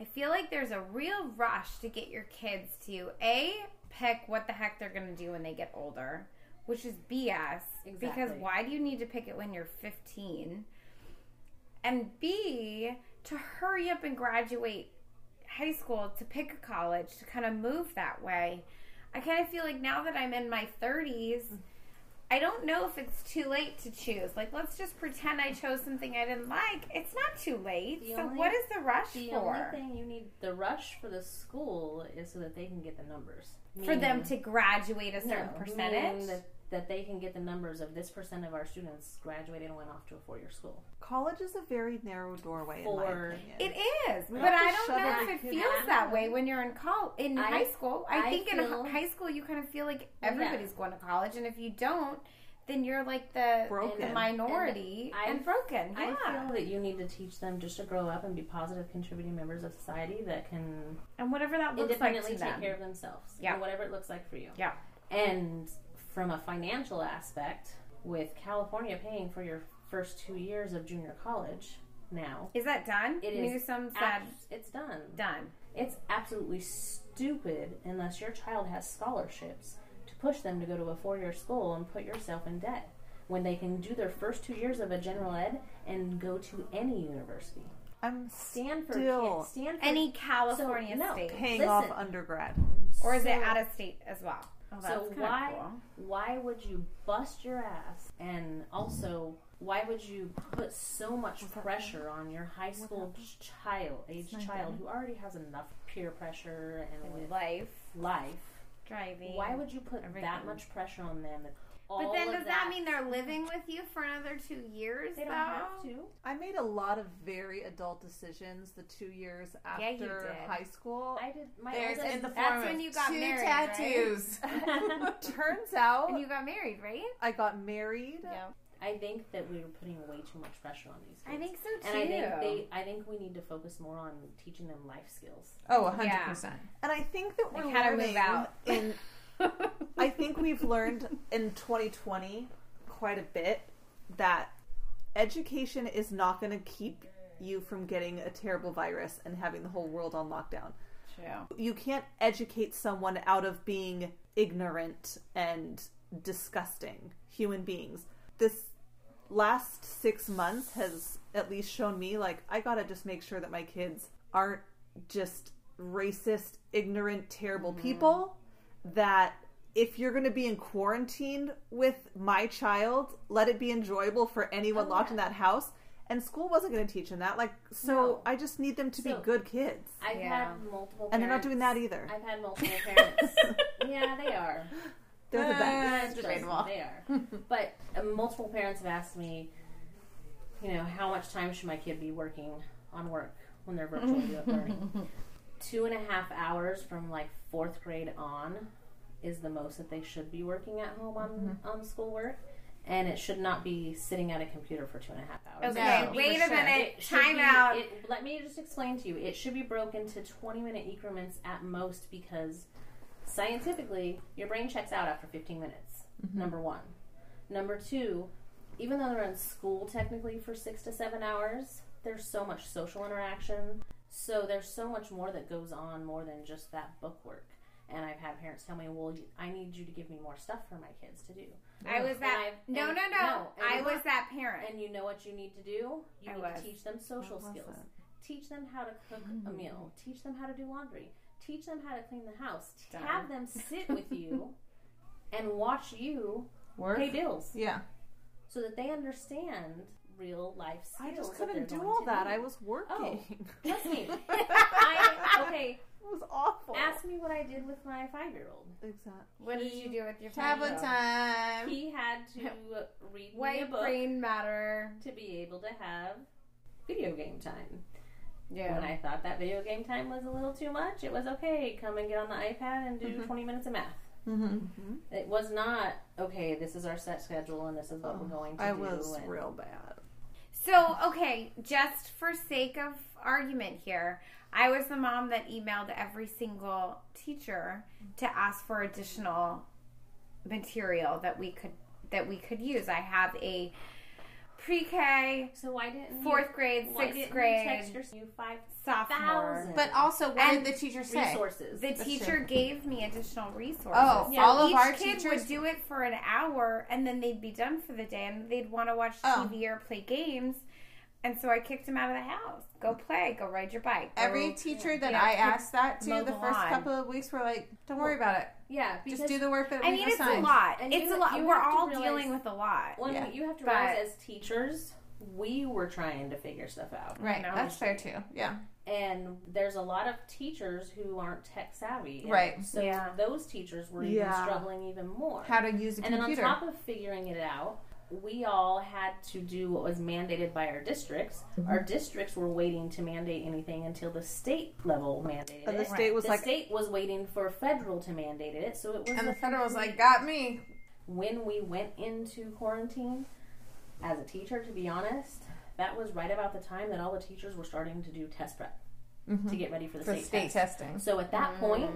I feel like there's a real rush to get your kids to A, pick what the heck they're going to do when they get older, which is BS. Because why do you need to pick it when you're 15? And B, to hurry up and graduate high school to pick a college to kind of move that way. I kind of feel like now that I'm in my 30s, I don't know if it's too late to choose. Like, let's just pretend I chose something I didn't like. It's not too late. The so, only- what is the rush The for? The only thing you need the rush for the school is so that they can get the numbers. for them to graduate a certain No, percentage? that, that they can get the numbers of this percent of our students graduated and went off to a four year school. College is a very narrow doorway, in my For- opinion. It is, We but I don't know if it in feels kids' that way when you're in col- in I- high school. I, I think in feel- hi- high school you kind of feel like Yeah. everybody's going to college, and if you don't, then you're like the, Broken. the minority And I- and, broken. Yeah. I feel that you need to teach them just to grow up and be positive, contributing members of society that can and whatever that looks like independently to take them. care of themselves. Yeah. and whatever it looks like for you. Yeah. And from a financial aspect, with California paying for your first two years of junior college, now. Is that done? It is Newsom said Abs- it's done. done. It's absolutely stupid unless your child has scholarships to push them to go to a four year school and put yourself in debt when they can do their first two years of a general ed and go to any university. I'm Stanford Still. Stanford Any California So, no. state, paying Listen. off undergrad. or is it out of state as well? Oh, So that's kinda why cool. why would you bust your ass and also why would you put so much pressure on your high school child age child who already has enough peer pressure and life life driving? why would you put everything. that much pressure on them that all But then of does that, mean they're living with you for another two years? they don't though? have to I made a lot of very adult decisions the two years after Yeah, you did. high school. I did my There's oldest in the That's form when you got two married, right? tattoos. Turns out And you got married, right? I got married. Yeah. I think that we were putting way too much pressure on these kids. I think so too. and I think they I think we need to focus more on teaching them life skills. Oh, 100%. Yeah. And I think that we're Like how to move learning out. in I think we've learned in 2020 quite a bit that education is not going to keep you from getting a terrible virus and having the whole world on lockdown. True. You can't educate someone out of being ignorant and disgusting human beings. This last six months has at least shown me like I gotta just make sure that my kids aren't just racist, ignorant, terrible mm-hmm. people. That if you're gonna be in quarantine with my child, let it be enjoyable for anyone Oh, locked yeah. in that house. And school wasn't going to teach them that. Like, so No. I just need them to So- be good kids. I've Yeah. had multiple And they're not doing that either. I've had multiple parents. yeah, they are. They're the best. Uh, Trust me, debatable. They are. but uh, multiple parents have asked me, you know, how much time should my kid be working on work when they're virtually learning? Two and a half hours from like fourth grade on is the most that they should be working at home on on schoolwork. And it should not be sitting at a computer for two and a half hours. Okay, It should be- wait for a minute. It Time be- out. it- let me just explain to you. It should be broken to 20 minute increments at most because scientifically, your brain checks out after 15 minutes. Mm-hmm. Number one. Number two, even though they're in school technically for six to seven hours, there's so much social interaction. So there's so much more that goes on more than just that book work. And I've had parents tell me, "Well, I need you to give me more stuff for my kids to do." I was that. I've- No, and- no, no. no, I was that parent. And you know what you need to do? You I need was. to teach them social What skills. Teach them how to cook a mm-hmm. meal. Teach them how to do laundry. Teach them how to clean the house. Done. Have them sit with you and watch you Work? pay bills Yeah. so that they understand real life skills. I just couldn't do all that. need. I was working. Trust me. I, okay, it was awful. ask me what I did with my five-year-old. Exactly. what did you do with your Tablet five-year-old? time. He had to read me a White book brain matter. to be able to have video game time. Yeah. When I thought that video game time was a little too much, it was okay. Come and get on the iPad and do 20 minutes of math. Mm-hmm. It was not okay. This is our set schedule, and this is what we're going to I do. I was and real bad. So, okay, just for sake of argument here, I was the mom that emailed every single teacher to ask for additional material that we could that we could use. I have a pre-K, So why didn't fourth you, grade, why sixth didn't grade, you text your you five sophomore. thousand But also, what And did the teacher say? resources? The That's teacher true. gave me additional resources. Oh, Yeah, all of our kid teachers. would do it for an hour, and then they'd be done for the day, and they'd want to watch Oh. TV or play games. And so I kicked him out of the house. Go play. Go ride your bike. Go, Every teacher that Yeah, I asked that to the the first lawn. couple of weeks were like, "Don't worry about it. Yeah, because Just do the work that I we mean, it's a lot. And it's you- a lot. you We're all realize- dealing with a lot. When Yeah. you have to But- realize as teachers, we were trying to figure stuff out. Right. No. That's fair too. Yeah. And there's a lot of teachers who aren't tech savvy. Right. So Yeah. those teachers were even Yeah. struggling even more. How to use a and then on top of figuring it out, we all had to do what was mandated by our districts. Mm-hmm. Our districts were waiting to mandate anything until the state level mandated And the state was like the like, state was waiting for federal to mandate it, so it was and the the federal was like, "Got me." when we went into quarantine as a teacher to be honest that was right about the time that all the teachers were starting to do test prep to get ready for the Mm-hmm. for state, state test. testing. so at that point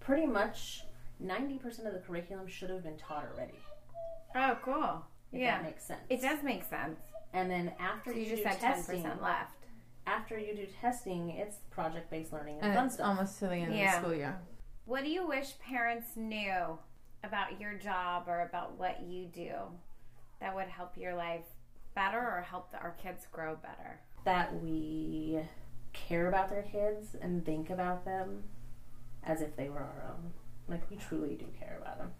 pretty much 90% of the curriculum should have been taught already Oh, cool. If Yeah. that makes sense It does make sense. And then after So you, you just do had ten testing, percent left. after you do testing, it's project based learning and, And fun it's stuff. almost to the end Yeah. of the school year. What do you wish parents knew about your job or about what you do that would help your life better or help our kids grow better? that we care about their kids and think about them as if they were our own. Like we truly do care about them.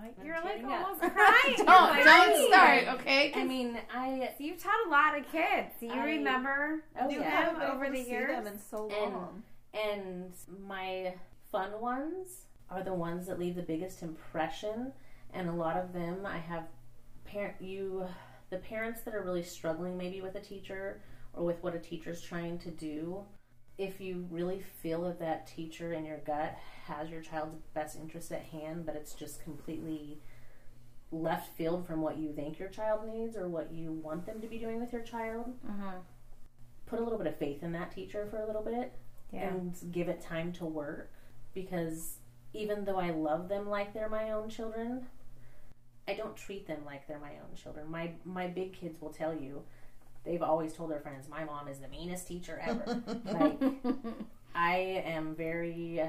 Right? I'm You're like up. almost crying. Don't You're don't start, okay? I mean, I You've taught a lot of kids. Do you I- remember? oh you yeah, been over the years. them in so And- long. and my fun ones are the ones that leave the biggest impression and a lot of them I have parent you the parents that are really struggling maybe with a teacher or with what a teacher's trying to do if you really feel that that teacher in your gut has your child's best interest at hand but it's just completely left field from what you think your child needs or what you want them to be doing with your child Mm-hmm. put a little bit of faith in that teacher for a little bit Yeah. and give it time to work because even though I love them like they're my own children, I don't treat them like they're my own children. My my big kids will tell you they've always told their friends my mom is the meanest teacher ever. like I am very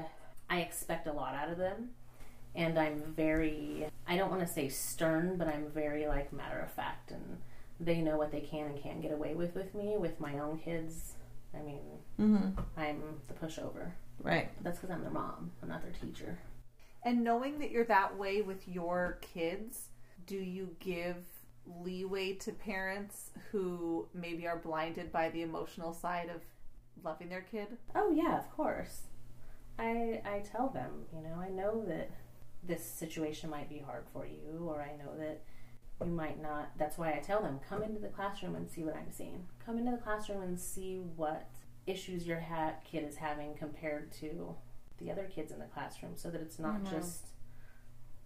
I expect a lot out of them and I'm very I don't want to say stern, but I'm very like matter of fact and they know what they can and can't get away with with me with my own kids. I mean, Mm-hmm. I'm the pushover. Right. But that's because I'm their mom. I'm not their teacher. And knowing that you're that way with your kids, do you give leeway to parents who maybe are blinded by the emotional side of loving their kid? Oh yeah, of course. I I tell them, you know, I know that this situation might be hard for you, or I know that you might not. That's why I tell them, come into the classroom and see what I'm seeing. Come into the classroom and see what issues your ha- kid is having compared to the other kids in the classroom, so that it's not mm-hmm. just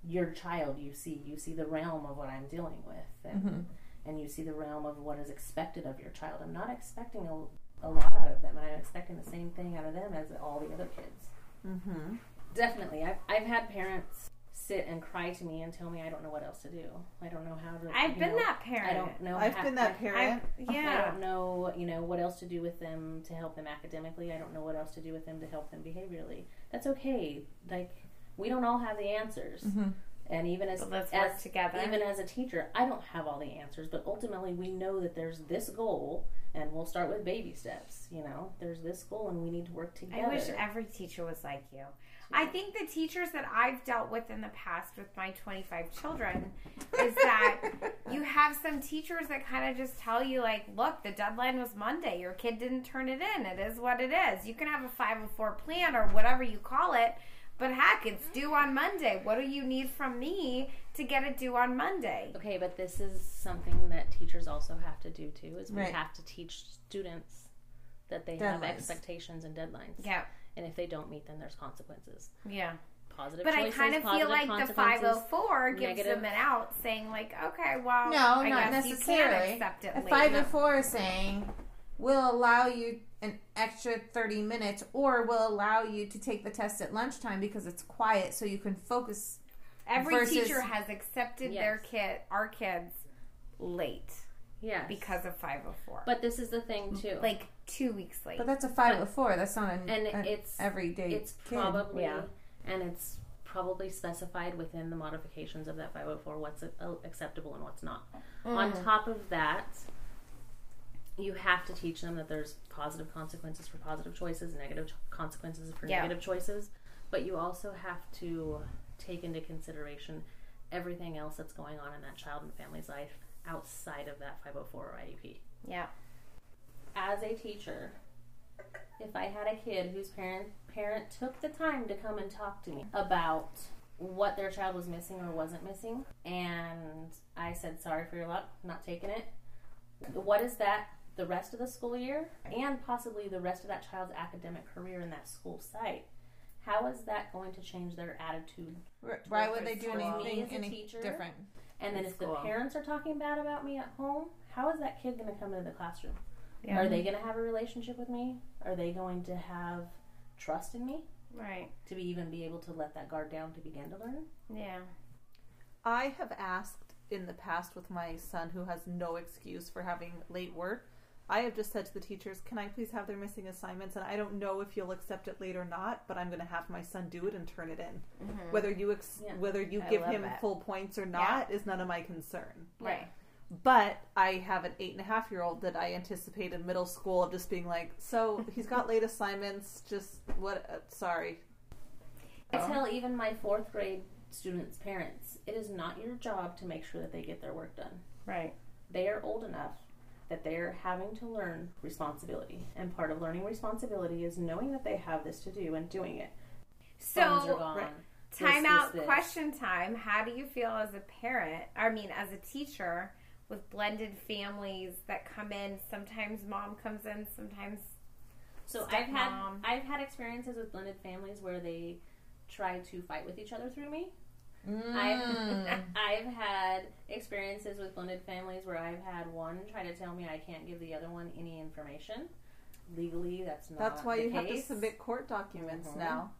your child you see. You see the realm of what I'm dealing with, and Mhm. and you see the realm of what is expected of your child. I'm not expecting a, a lot out of them, and I'm expecting the same thing out of them as all the other kids. Mm-hmm. Definitely, I've I've had parents sit and cry to me and tell me I don't know what else to do. I don't know how to. I've been know, that parent. I don't know. I've how- been that parent. I've- I don't know, you know, what else to do with them to help them academically. I don't know what else to do with them to help them behaviorally. That's okay. Like we don't all have the answers. Mhm. And even as let's work as together. even as a teacher, I don't have all the answers, but ultimately we know that there's this goal and we'll start with baby steps, you know. There's this goal and we need to work together. I wish every teacher was like you. I think the teachers that I've dealt with in the past with my 25 children is that you have some teachers that kind of just tell you, like, look, the deadline was Monday. Your kid didn't turn it in. It is what it is. You can have a 504 plan or whatever you call it, but heck, it's due on Monday. What do you need from me to get it due on Monday? Okay, but this is something that teachers also have to do too. Is we Right. have to teach students that they have expectations and deadlines. Yeah, And if they don't meet them, there's consequences. yeah. Positive But I kind of feel like the 504 gives negative. them an out, saying like, okay, well, No, I not guess you necessarily. can accept it A late. five oh is saying we'll allow you an extra 30 minutes or will allow you to take the test at lunchtime because it's quiet so you can focus. Every versus- teacher has accepted their kid, our kids, late Yes. because of 504. But this is the thing mm-hmm. too. like two weeks late. But that's a 504. That's not an, and an it's everyday it's kid. probably Yeah. and it's probably specified within the modifications of that 504 what's acceptable and what's not. On mm. top of that, you have to teach them that there's positive consequences for positive choices, negative ch- consequences for Yeah. negative choices, but you also have to take into consideration everything else that's going on in that child and family's life outside of that 504 or IEP yeah. as a teacher, if I had a kid whose parent parent took the time to come and talk to me about what their child was missing or wasn't missing, and I said sorry for your luck, not taking it. What is that the rest of the school year and possibly the rest of that child's academic career in that school site? How is that going to change their attitude? R- Why would they do For anything a any teacher, different? And then In if the parents are talking bad about me at home, how is that kid going to come into the classroom? Yeah. Are they going to have a relationship with me? Are they going to have trust in me Right. to be even be able to let that guard down to begin to learn? Yeah. I have asked in the past with my son who has no excuse for having late work. I have just said to the teachers, "Can I please have their missing assignments?" And I don't know if you'll accept it late or not, but I'm going to have my son do it and turn it in. Whether you ex- Yeah. whether you I give him it. full points or not is none of my concern. Right. But I have an eight and a half year old that I anticipate in middle school of just being like, so he's got late assignments. Just what? Uh, sorry. I tell even my fourth grade students' parents, it is not your job to make sure that they get their work done. Right. They are old enough that they're having to learn responsibility. And part of learning responsibility is knowing that they have this to do and doing it. So, right. Time this, out this. question time. How do you feel as a parent, I mean, as a teacher, with blended families that come in? Sometimes mom comes in, sometimes. So I've had I've had experiences with blended families where they try to fight with each other through me. Mm. I've I've had experiences with blended families where I've had one try to tell me I can't give the other one any information. Legally, that's not. That's why the you have to submit court documents Mhm. now.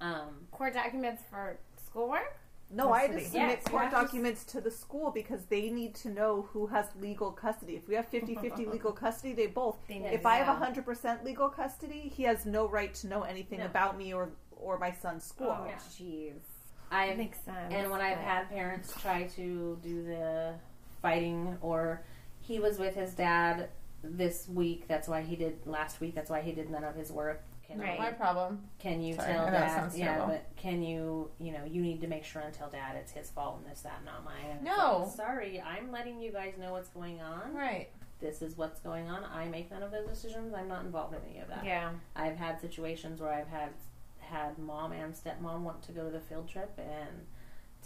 Um, Court documents for schoolwork? No, I have to submit Yes, court have to documents to the school because they need to know who has legal custody. If we have 50-50 legal custody, they both. They If. I have 100% legal custody, he has no right to know anything No. about me or or my son's school. Oh, Yeah. Jeez. I've Makes sense. and when I've had parents try to do the fighting, or he was with his dad this week. That's why he did last week. That's why he did none of his work. Can Right. My problem. Can you Sorry, tell I know it dad? sounds Yeah, terrible. but can you? You know, you need to make sure and tell dad it's his fault and this, that, not mine. And it's No. like, sorry, I'm letting you guys know what's going on. Right. This is what's going on. I make none of those decisions. I'm not involved in any of that. Yeah. I've had situations where I've had had mom and stepmom want to go to the field trip and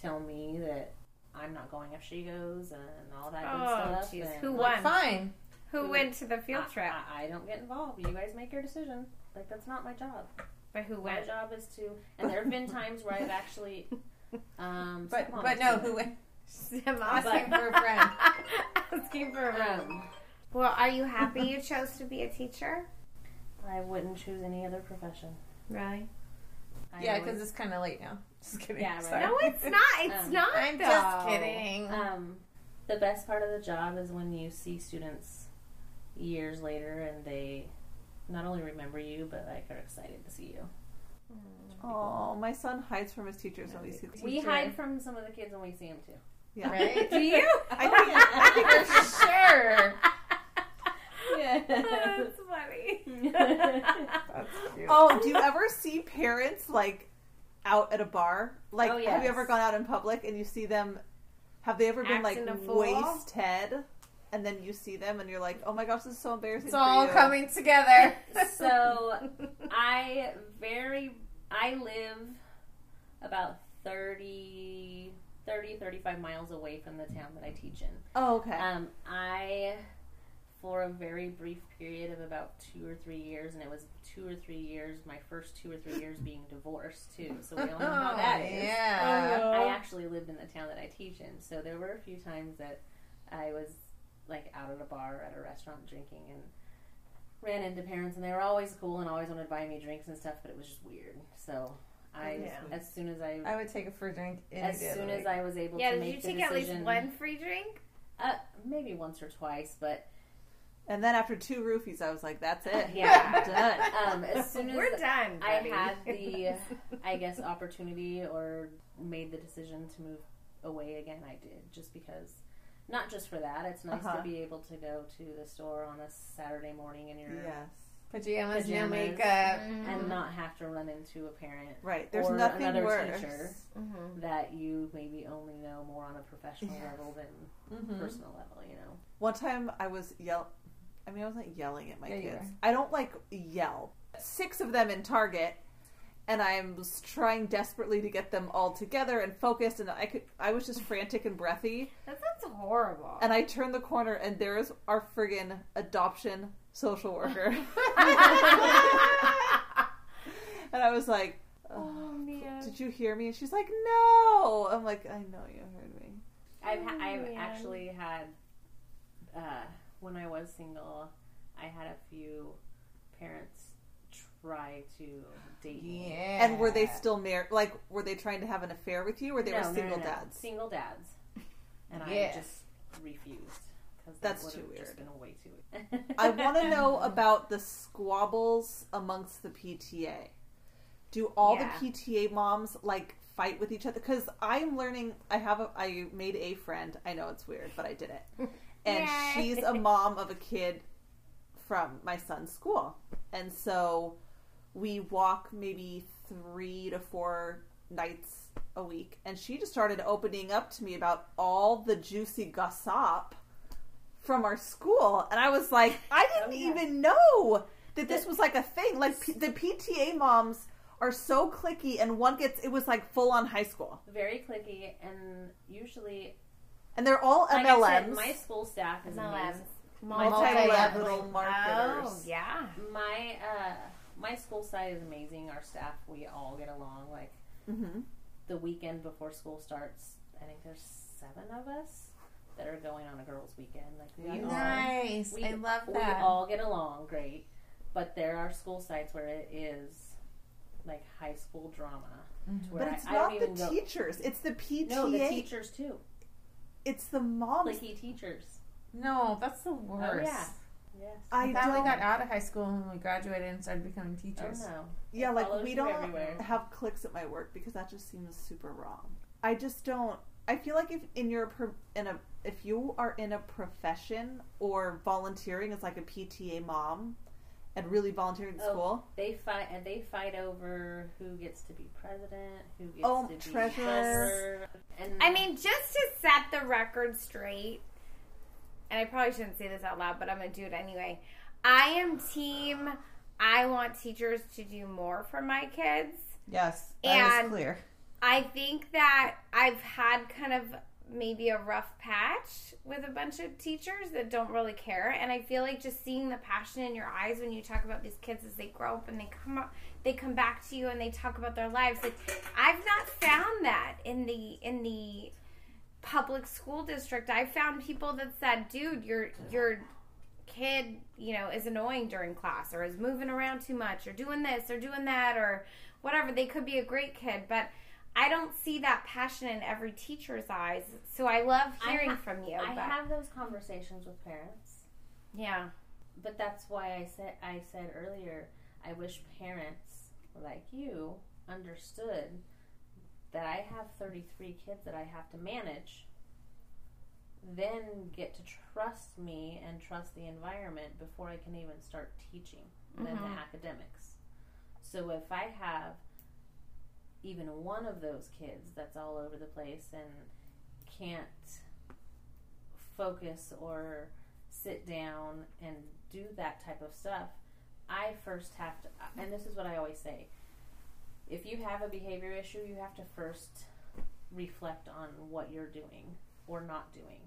tell me that I'm not going if she goes and all that good Oh, stuff. jeez. and Who like, won? Fine. Who Who- went to the field I- trip? I, I don't get involved. You guys make your decision. Like that's not my job. but who went? My job is to. And there have been times where I've actually. Um, But but no, who went? Asking Asking for a friend. Asking for a friend. Um, Well, are you happy you chose to be a teacher? I wouldn't choose any other profession. Really? I Yeah, because it's kind of late now. Just kidding. Yeah, right. No, it's not. It's Um, not. I'm though. just kidding. Um, the best part of the job is when you see students years later and they not only remember you but like are excited to see you. Oh, my son hides from his teachers when we see the teacher. We hide from some of the kids when we see them too. Yeah. Right? Do you? I think, I think For sure. Yeah. That's funny. That's cute. Oh, do you ever see parents like out at a bar? Like, Oh, have you ever gone out in public and you see them? Have they ever been Acting like fool? waist head, and then you see them and you're like, oh my gosh, this is so embarrassing. It's for all you. coming together. so I very I live about 30, 30 35 miles away from the town that I teach in. Oh, okay. Um, I, for a very brief period of about two or three years, and it was two or three years, my first two or three years being divorced too. So we all know how that is. Yeah. I actually lived in the town that I teach in, so there were a few times that I was like out at a bar at a restaurant drinking and ran into parents, and they were always cool and always wanted to buy me drinks and stuff, but it was just weird. So I, Yeah. as soon as I, I would take it for a drink. as day of the soon as. I was able yeah, to did you the take at least one free drink? uh, maybe once or twice, but and then after two roofies, I was like, that's it. Yeah. done. um, as soon as We're done. I buddy. had the, I guess, opportunity or made the decision to move away again, I did. Just because, not just for that, it's nice Uh-huh. to be able to go to the store on a Saturday morning and you're Yes. pajamas, no Pajamas. makeup. and not have to run into a parent Right. There's or nothing another worse. teacher Mhm. that you maybe only know more on a professional Yeah. level than Mhm. personal level. You know. One time I was yell. I mean, I wasn't yelling at my Yeah, kids. I don't like yell. Six of them in Target, and I was trying desperately to get them all together and focused. And I could, I was just frantic and breathy. That sounds horrible. And I turned the corner, and there's our friggin' adoption social worker. and I was like, oh oh, man. "Did you hear me?" And she's like, "No." I'm like, "I know you heard me." I've ha- Oh, I've actually had uh, when I was single, I had a few parents try to date me. Yeah. And were they still married? Like, were they trying to have an affair with you, or they No, were no, no, single no. dads? Single dads. and Yeah. I just refused because That's that too would have just weird. been way too. weird. I want to know about the squabbles amongst the PTA. Do all Yeah. the PTA moms like fight with each other? Because I'm learning. I have a. I made a friend. I know it's weird, but I did it. And she's a mom of a kid from my son's school, and so we walk maybe three to four nights a week. And she just started opening up to me about all the juicy gossip from our school, and I was like, I didn't Oh, yeah. even know that this was like a thing. Like P- the PTA moms are so cliquey, and one gets it was like full on high school, Very cliquey, and usually, and they're all like I said, MLMs, my school staff is MLMs. amazing. multi-level marketers. Oh, marketers. yeah. My uh, my school side is amazing. Our staff, we all get along. Like hmm the weekend before school starts, I think there's seven of us that are going on a girls' weekend. Like we all Nice. we, I love that. we all get along great, but there are school sites where it is like high school drama. to where But it's I, I not don't the even go- teachers; it's the PTA. No, the teachers too. It's the moms. Cliquey teachers. no, that's the oh, worst. Oh yeah. Yes. I I thought don't. got out of high school and we graduated and started becoming teachers. Oh teachers. no. yeah, It like we don't everywhere. have cliques at my work because that just seems super wrong. I just don't. I feel like if in your pro- in a if you are in a profession or volunteering as like a PTA mom and really volunteering at Oh, school, They fight and they fight over who gets to be president, who gets Oh, to be treasurer. treasurer. And I mean, just to set the record straight, and I probably shouldn't say this out loud, but I'm going to do it anyway. I am team, I want teachers to do more for my kids. yes, that is clear. I think that I've had kind of maybe a rough patch with a bunch of teachers that don't really care and I feel like just seeing the passion in your eyes when you talk about these kids as they grow up and they come up they come back to you and they talk about their lives like I've not found that in the in the public school district. I found people that said, "Dude, your your kid, you know, is annoying during class or is moving around too much or doing this or doing that or whatever. They could be a great kid, but I don't see that passion in every teacher's eyes. So I love I hearing ha- from you. I but have those conversations with parents. yeah. But that's why I said I said earlier I wish parents like you understood that I have 33 kids that I have to manage then get to trust me and trust the environment before I can even start teaching them the mm-hmm. academics. So if I have even one of those kids that's all over the place and can't focus or sit down and do that type of stuff, I first have to, and this is what I always say if you have a behavior issue, you have to first reflect on what you're doing or not doing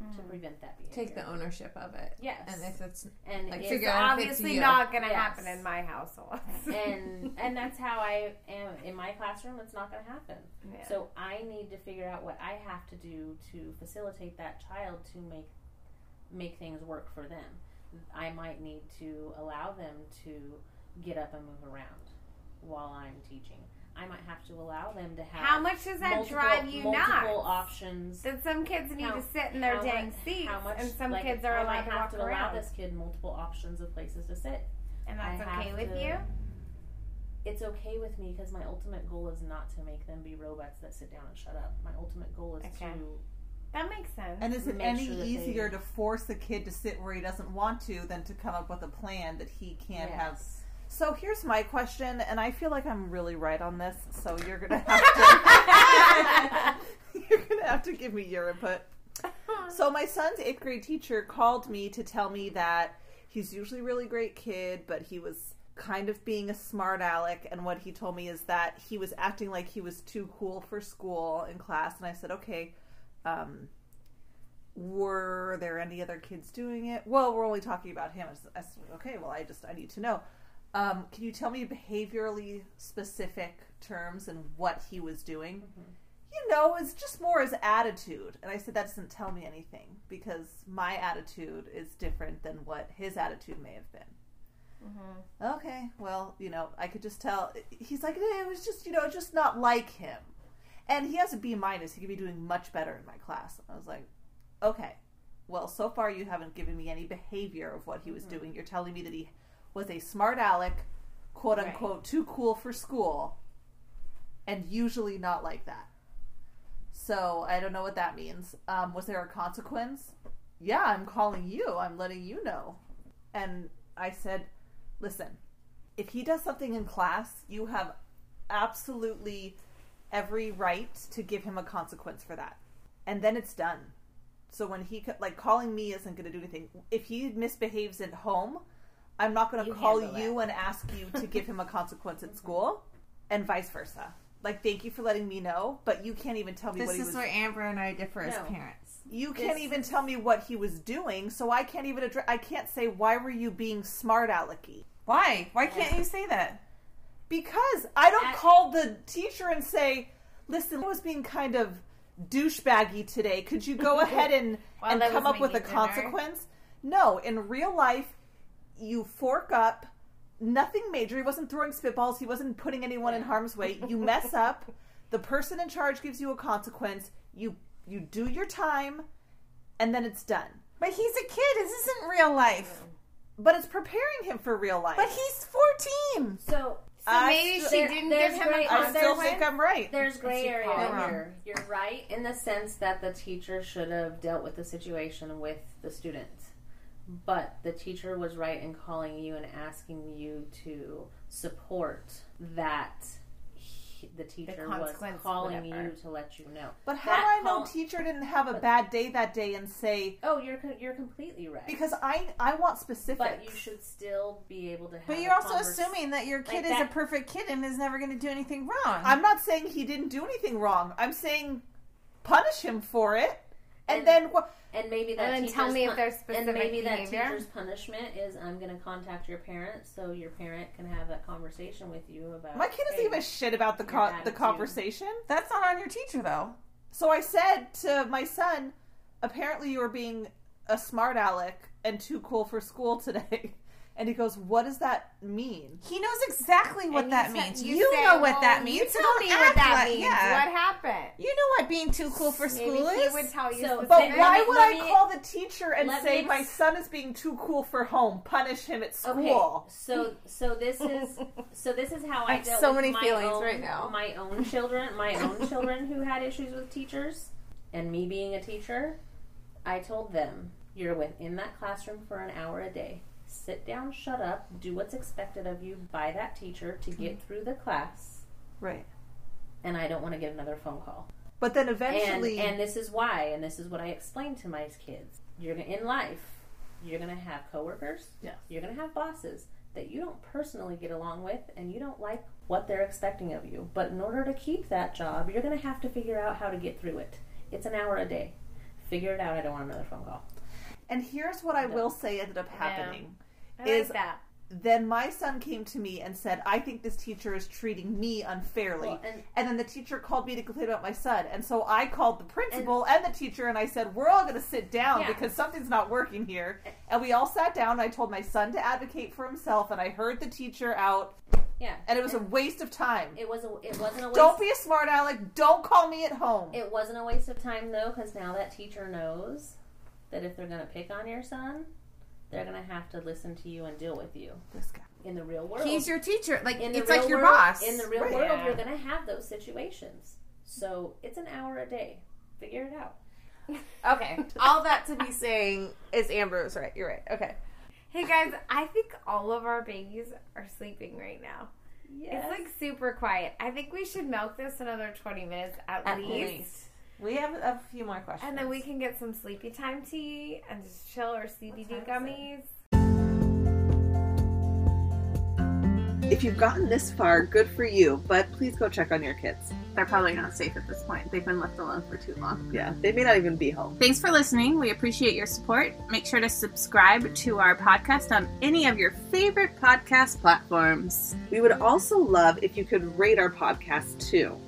to mm. prevent that behavior. Take the ownership of it. Yes. And if it's and like, It's if it's obviously not going to Yes. happen in my household. and and that's how I am in my classroom. It's not going to happen. Yeah. So I need to figure out what I have to do to facilitate that child to make make things work for them. I might need to allow them to get up and move around while I'm teaching. I might have to allow them to have How much does that multiple, drive you multiple nuts? options. That some kids need How- to sit in their how dang much- seats, how much, and some like, kids are I allowed might to have walk to allow around. this kid multiple options of places to sit. and that's I okay with to- you? It's okay with me because my ultimate goal is not to make them be robots that sit down and shut up. My ultimate goal is Okay. to That makes sense. And is it Make any sure easier they- to force a kid to sit where he doesn't want to than to come up with a plan that he can't have? So here's my question, and I feel like I'm really right on this. So you're gonna have to you're gonna have to give me your input. So my son's eighth grade teacher called me to tell me that he's usually a really great kid, but he was kind of being a smart aleck. And what he told me is that he was acting like he was too cool for school in class. And I said, okay, um, were there any other kids doing it? Well, we're only talking about him. I said, okay, well, I just I need to know. Um, can you tell me behaviorally specific terms and what he was doing? You know, it's just more his attitude. And I said, that doesn't tell me anything because my attitude is different than what his attitude may have been. Okay, well, you know, I could just tell. He's like, it was just, you know, just not like him. And he has a B minus. He could be doing much better in my class. I was like, okay, well, so far you haven't given me any behavior of what he was Mm-hmm. doing. You're telling me that he was a smart aleck, quote Right. unquote, too cool for school, and usually not like that. So I don't know what that means. Um, was there a consequence? Yeah, I'm calling you. I'm letting you know. And I said, listen, if he does something in class, you have absolutely every right to give him a consequence for that. And then it's done. So when he like calling me isn't going to do anything. If he misbehaves at home, I'm not going to call handle you and ask you to give him a consequence at school, and vice versa. Like, thank you for letting me know, but you can't even tell me This what he is was. where Amber and I differ as parents. You can't This- even tell me what he was doing, so I can't even address. I can't say why were you being smart alecky Why? Why can't you say that? because I don't At- call the teacher and say, "Listen, I was being kind of douchebaggy today. Could you go ahead and While and come up with a dinner?" consequence?" No, in real life, you fork up. Nothing major. He wasn't throwing spitballs. He wasn't putting anyone in harm's way. You mess up. The person in charge gives you a consequence. You you do your time, and then it's done. But he's a kid. This isn't real life. But it's preparing him for real life. But he's 14. So So maybe still- she there- didn't there's give him great- a I there's- still consequence. think I'm right. there's gray area call here. You're right in the sense that the teacher should have dealt with the situation with the student. But the teacher was right in calling you and asking you to support that he- the teacher was calling whatever. you to let you know. But how That do I know teacher didn't have a But- bad day that day and say Oh, you're you're completely right. because I I want specifics. but you should still be able to have. But you're also convers- assuming that your kid like is that- a perfect kid and is never going to do anything wrong. I'm not saying he didn't do anything wrong. I'm saying punish him for it, and, And- then what? And maybe that And then teacher's tell me if there's specific and maybe behavior. that teacher's punishment is I'm going to contact your parent so your parent can have that conversation with you about. My kid doesn't hey, give a shit about the co- the conversation. That's not on your teacher, though. So I said to my son, apparently you were being a smart aleck and too cool for school today. And he goes, "What does that mean?" He knows exactly what And that you means. said- You, say, know what well, that means. so tell me what that means. Yeah. What happened? You know what being too cool for Maybe school he is. would tell you. So- But why would I call the teacher and say my son is being too cool for home? Punish him at school. Okay, so so this is so this is how I I, dealt so with many my feelings own, right now. My own children, my own children who had issues with teachers, and me being a teacher, I told them, "You're within that classroom for an hour a day. Sit down, shut up, do what's expected of you by that teacher to mm-hmm. get through the class, Right. and I don't want to get another phone call." But then eventually, and this is why, and this is what I explain to my kids. You're gonna, in life, you're gonna have coworkers. Yes. You're gonna have bosses that you don't personally get along with, and you don't like what they're expecting of you. But in order to keep that job, you're gonna have to figure out how to get through it. It's an hour a day. Figure it out. I don't want another phone call. and here's what I will say ended up happening. I is- like that. Then my son came to me and said, "I think this teacher is treating me unfairly." Well, and and then the teacher called me to complain about my son, and so I called the principal and, the teacher, and I said, "We're all going to sit down Yeah. because something's not working here." And we all sat down. And I told my son to advocate for himself, and I heard the teacher out, yeah, and it was a waste of time. it was a it wasn't a waste. Don't be a smart aleck. Don't call me at home. It wasn't a waste of time though, because now that teacher knows that if they're gonna pick on your son, they're gonna have to listen to you and deal with you this guy. in the real world. He's your teacher. Like in the it's real like your world, boss. In the real Right. world, Yeah. you're gonna have those situations. So it's an hour a day. Figure it out. okay. All that to be saying is Amber was right. You're right. Okay. Hey guys, I think all of our babies are sleeping right now. Yes. It's like super quiet. I think we should milk this another 20 minutes at, At least. least. We have a few more questions. And then we can get some sleepy time tea and just chill or CBD gummies. If you've gotten this far, good for you, but please go check on your kids. They're probably not safe at this point. They've been left alone for too long. Yeah, they may not even be home. Thanks for listening. We appreciate your support. Make sure to subscribe to our podcast on any of your favorite podcast platforms. We would also love if you could rate our podcast too.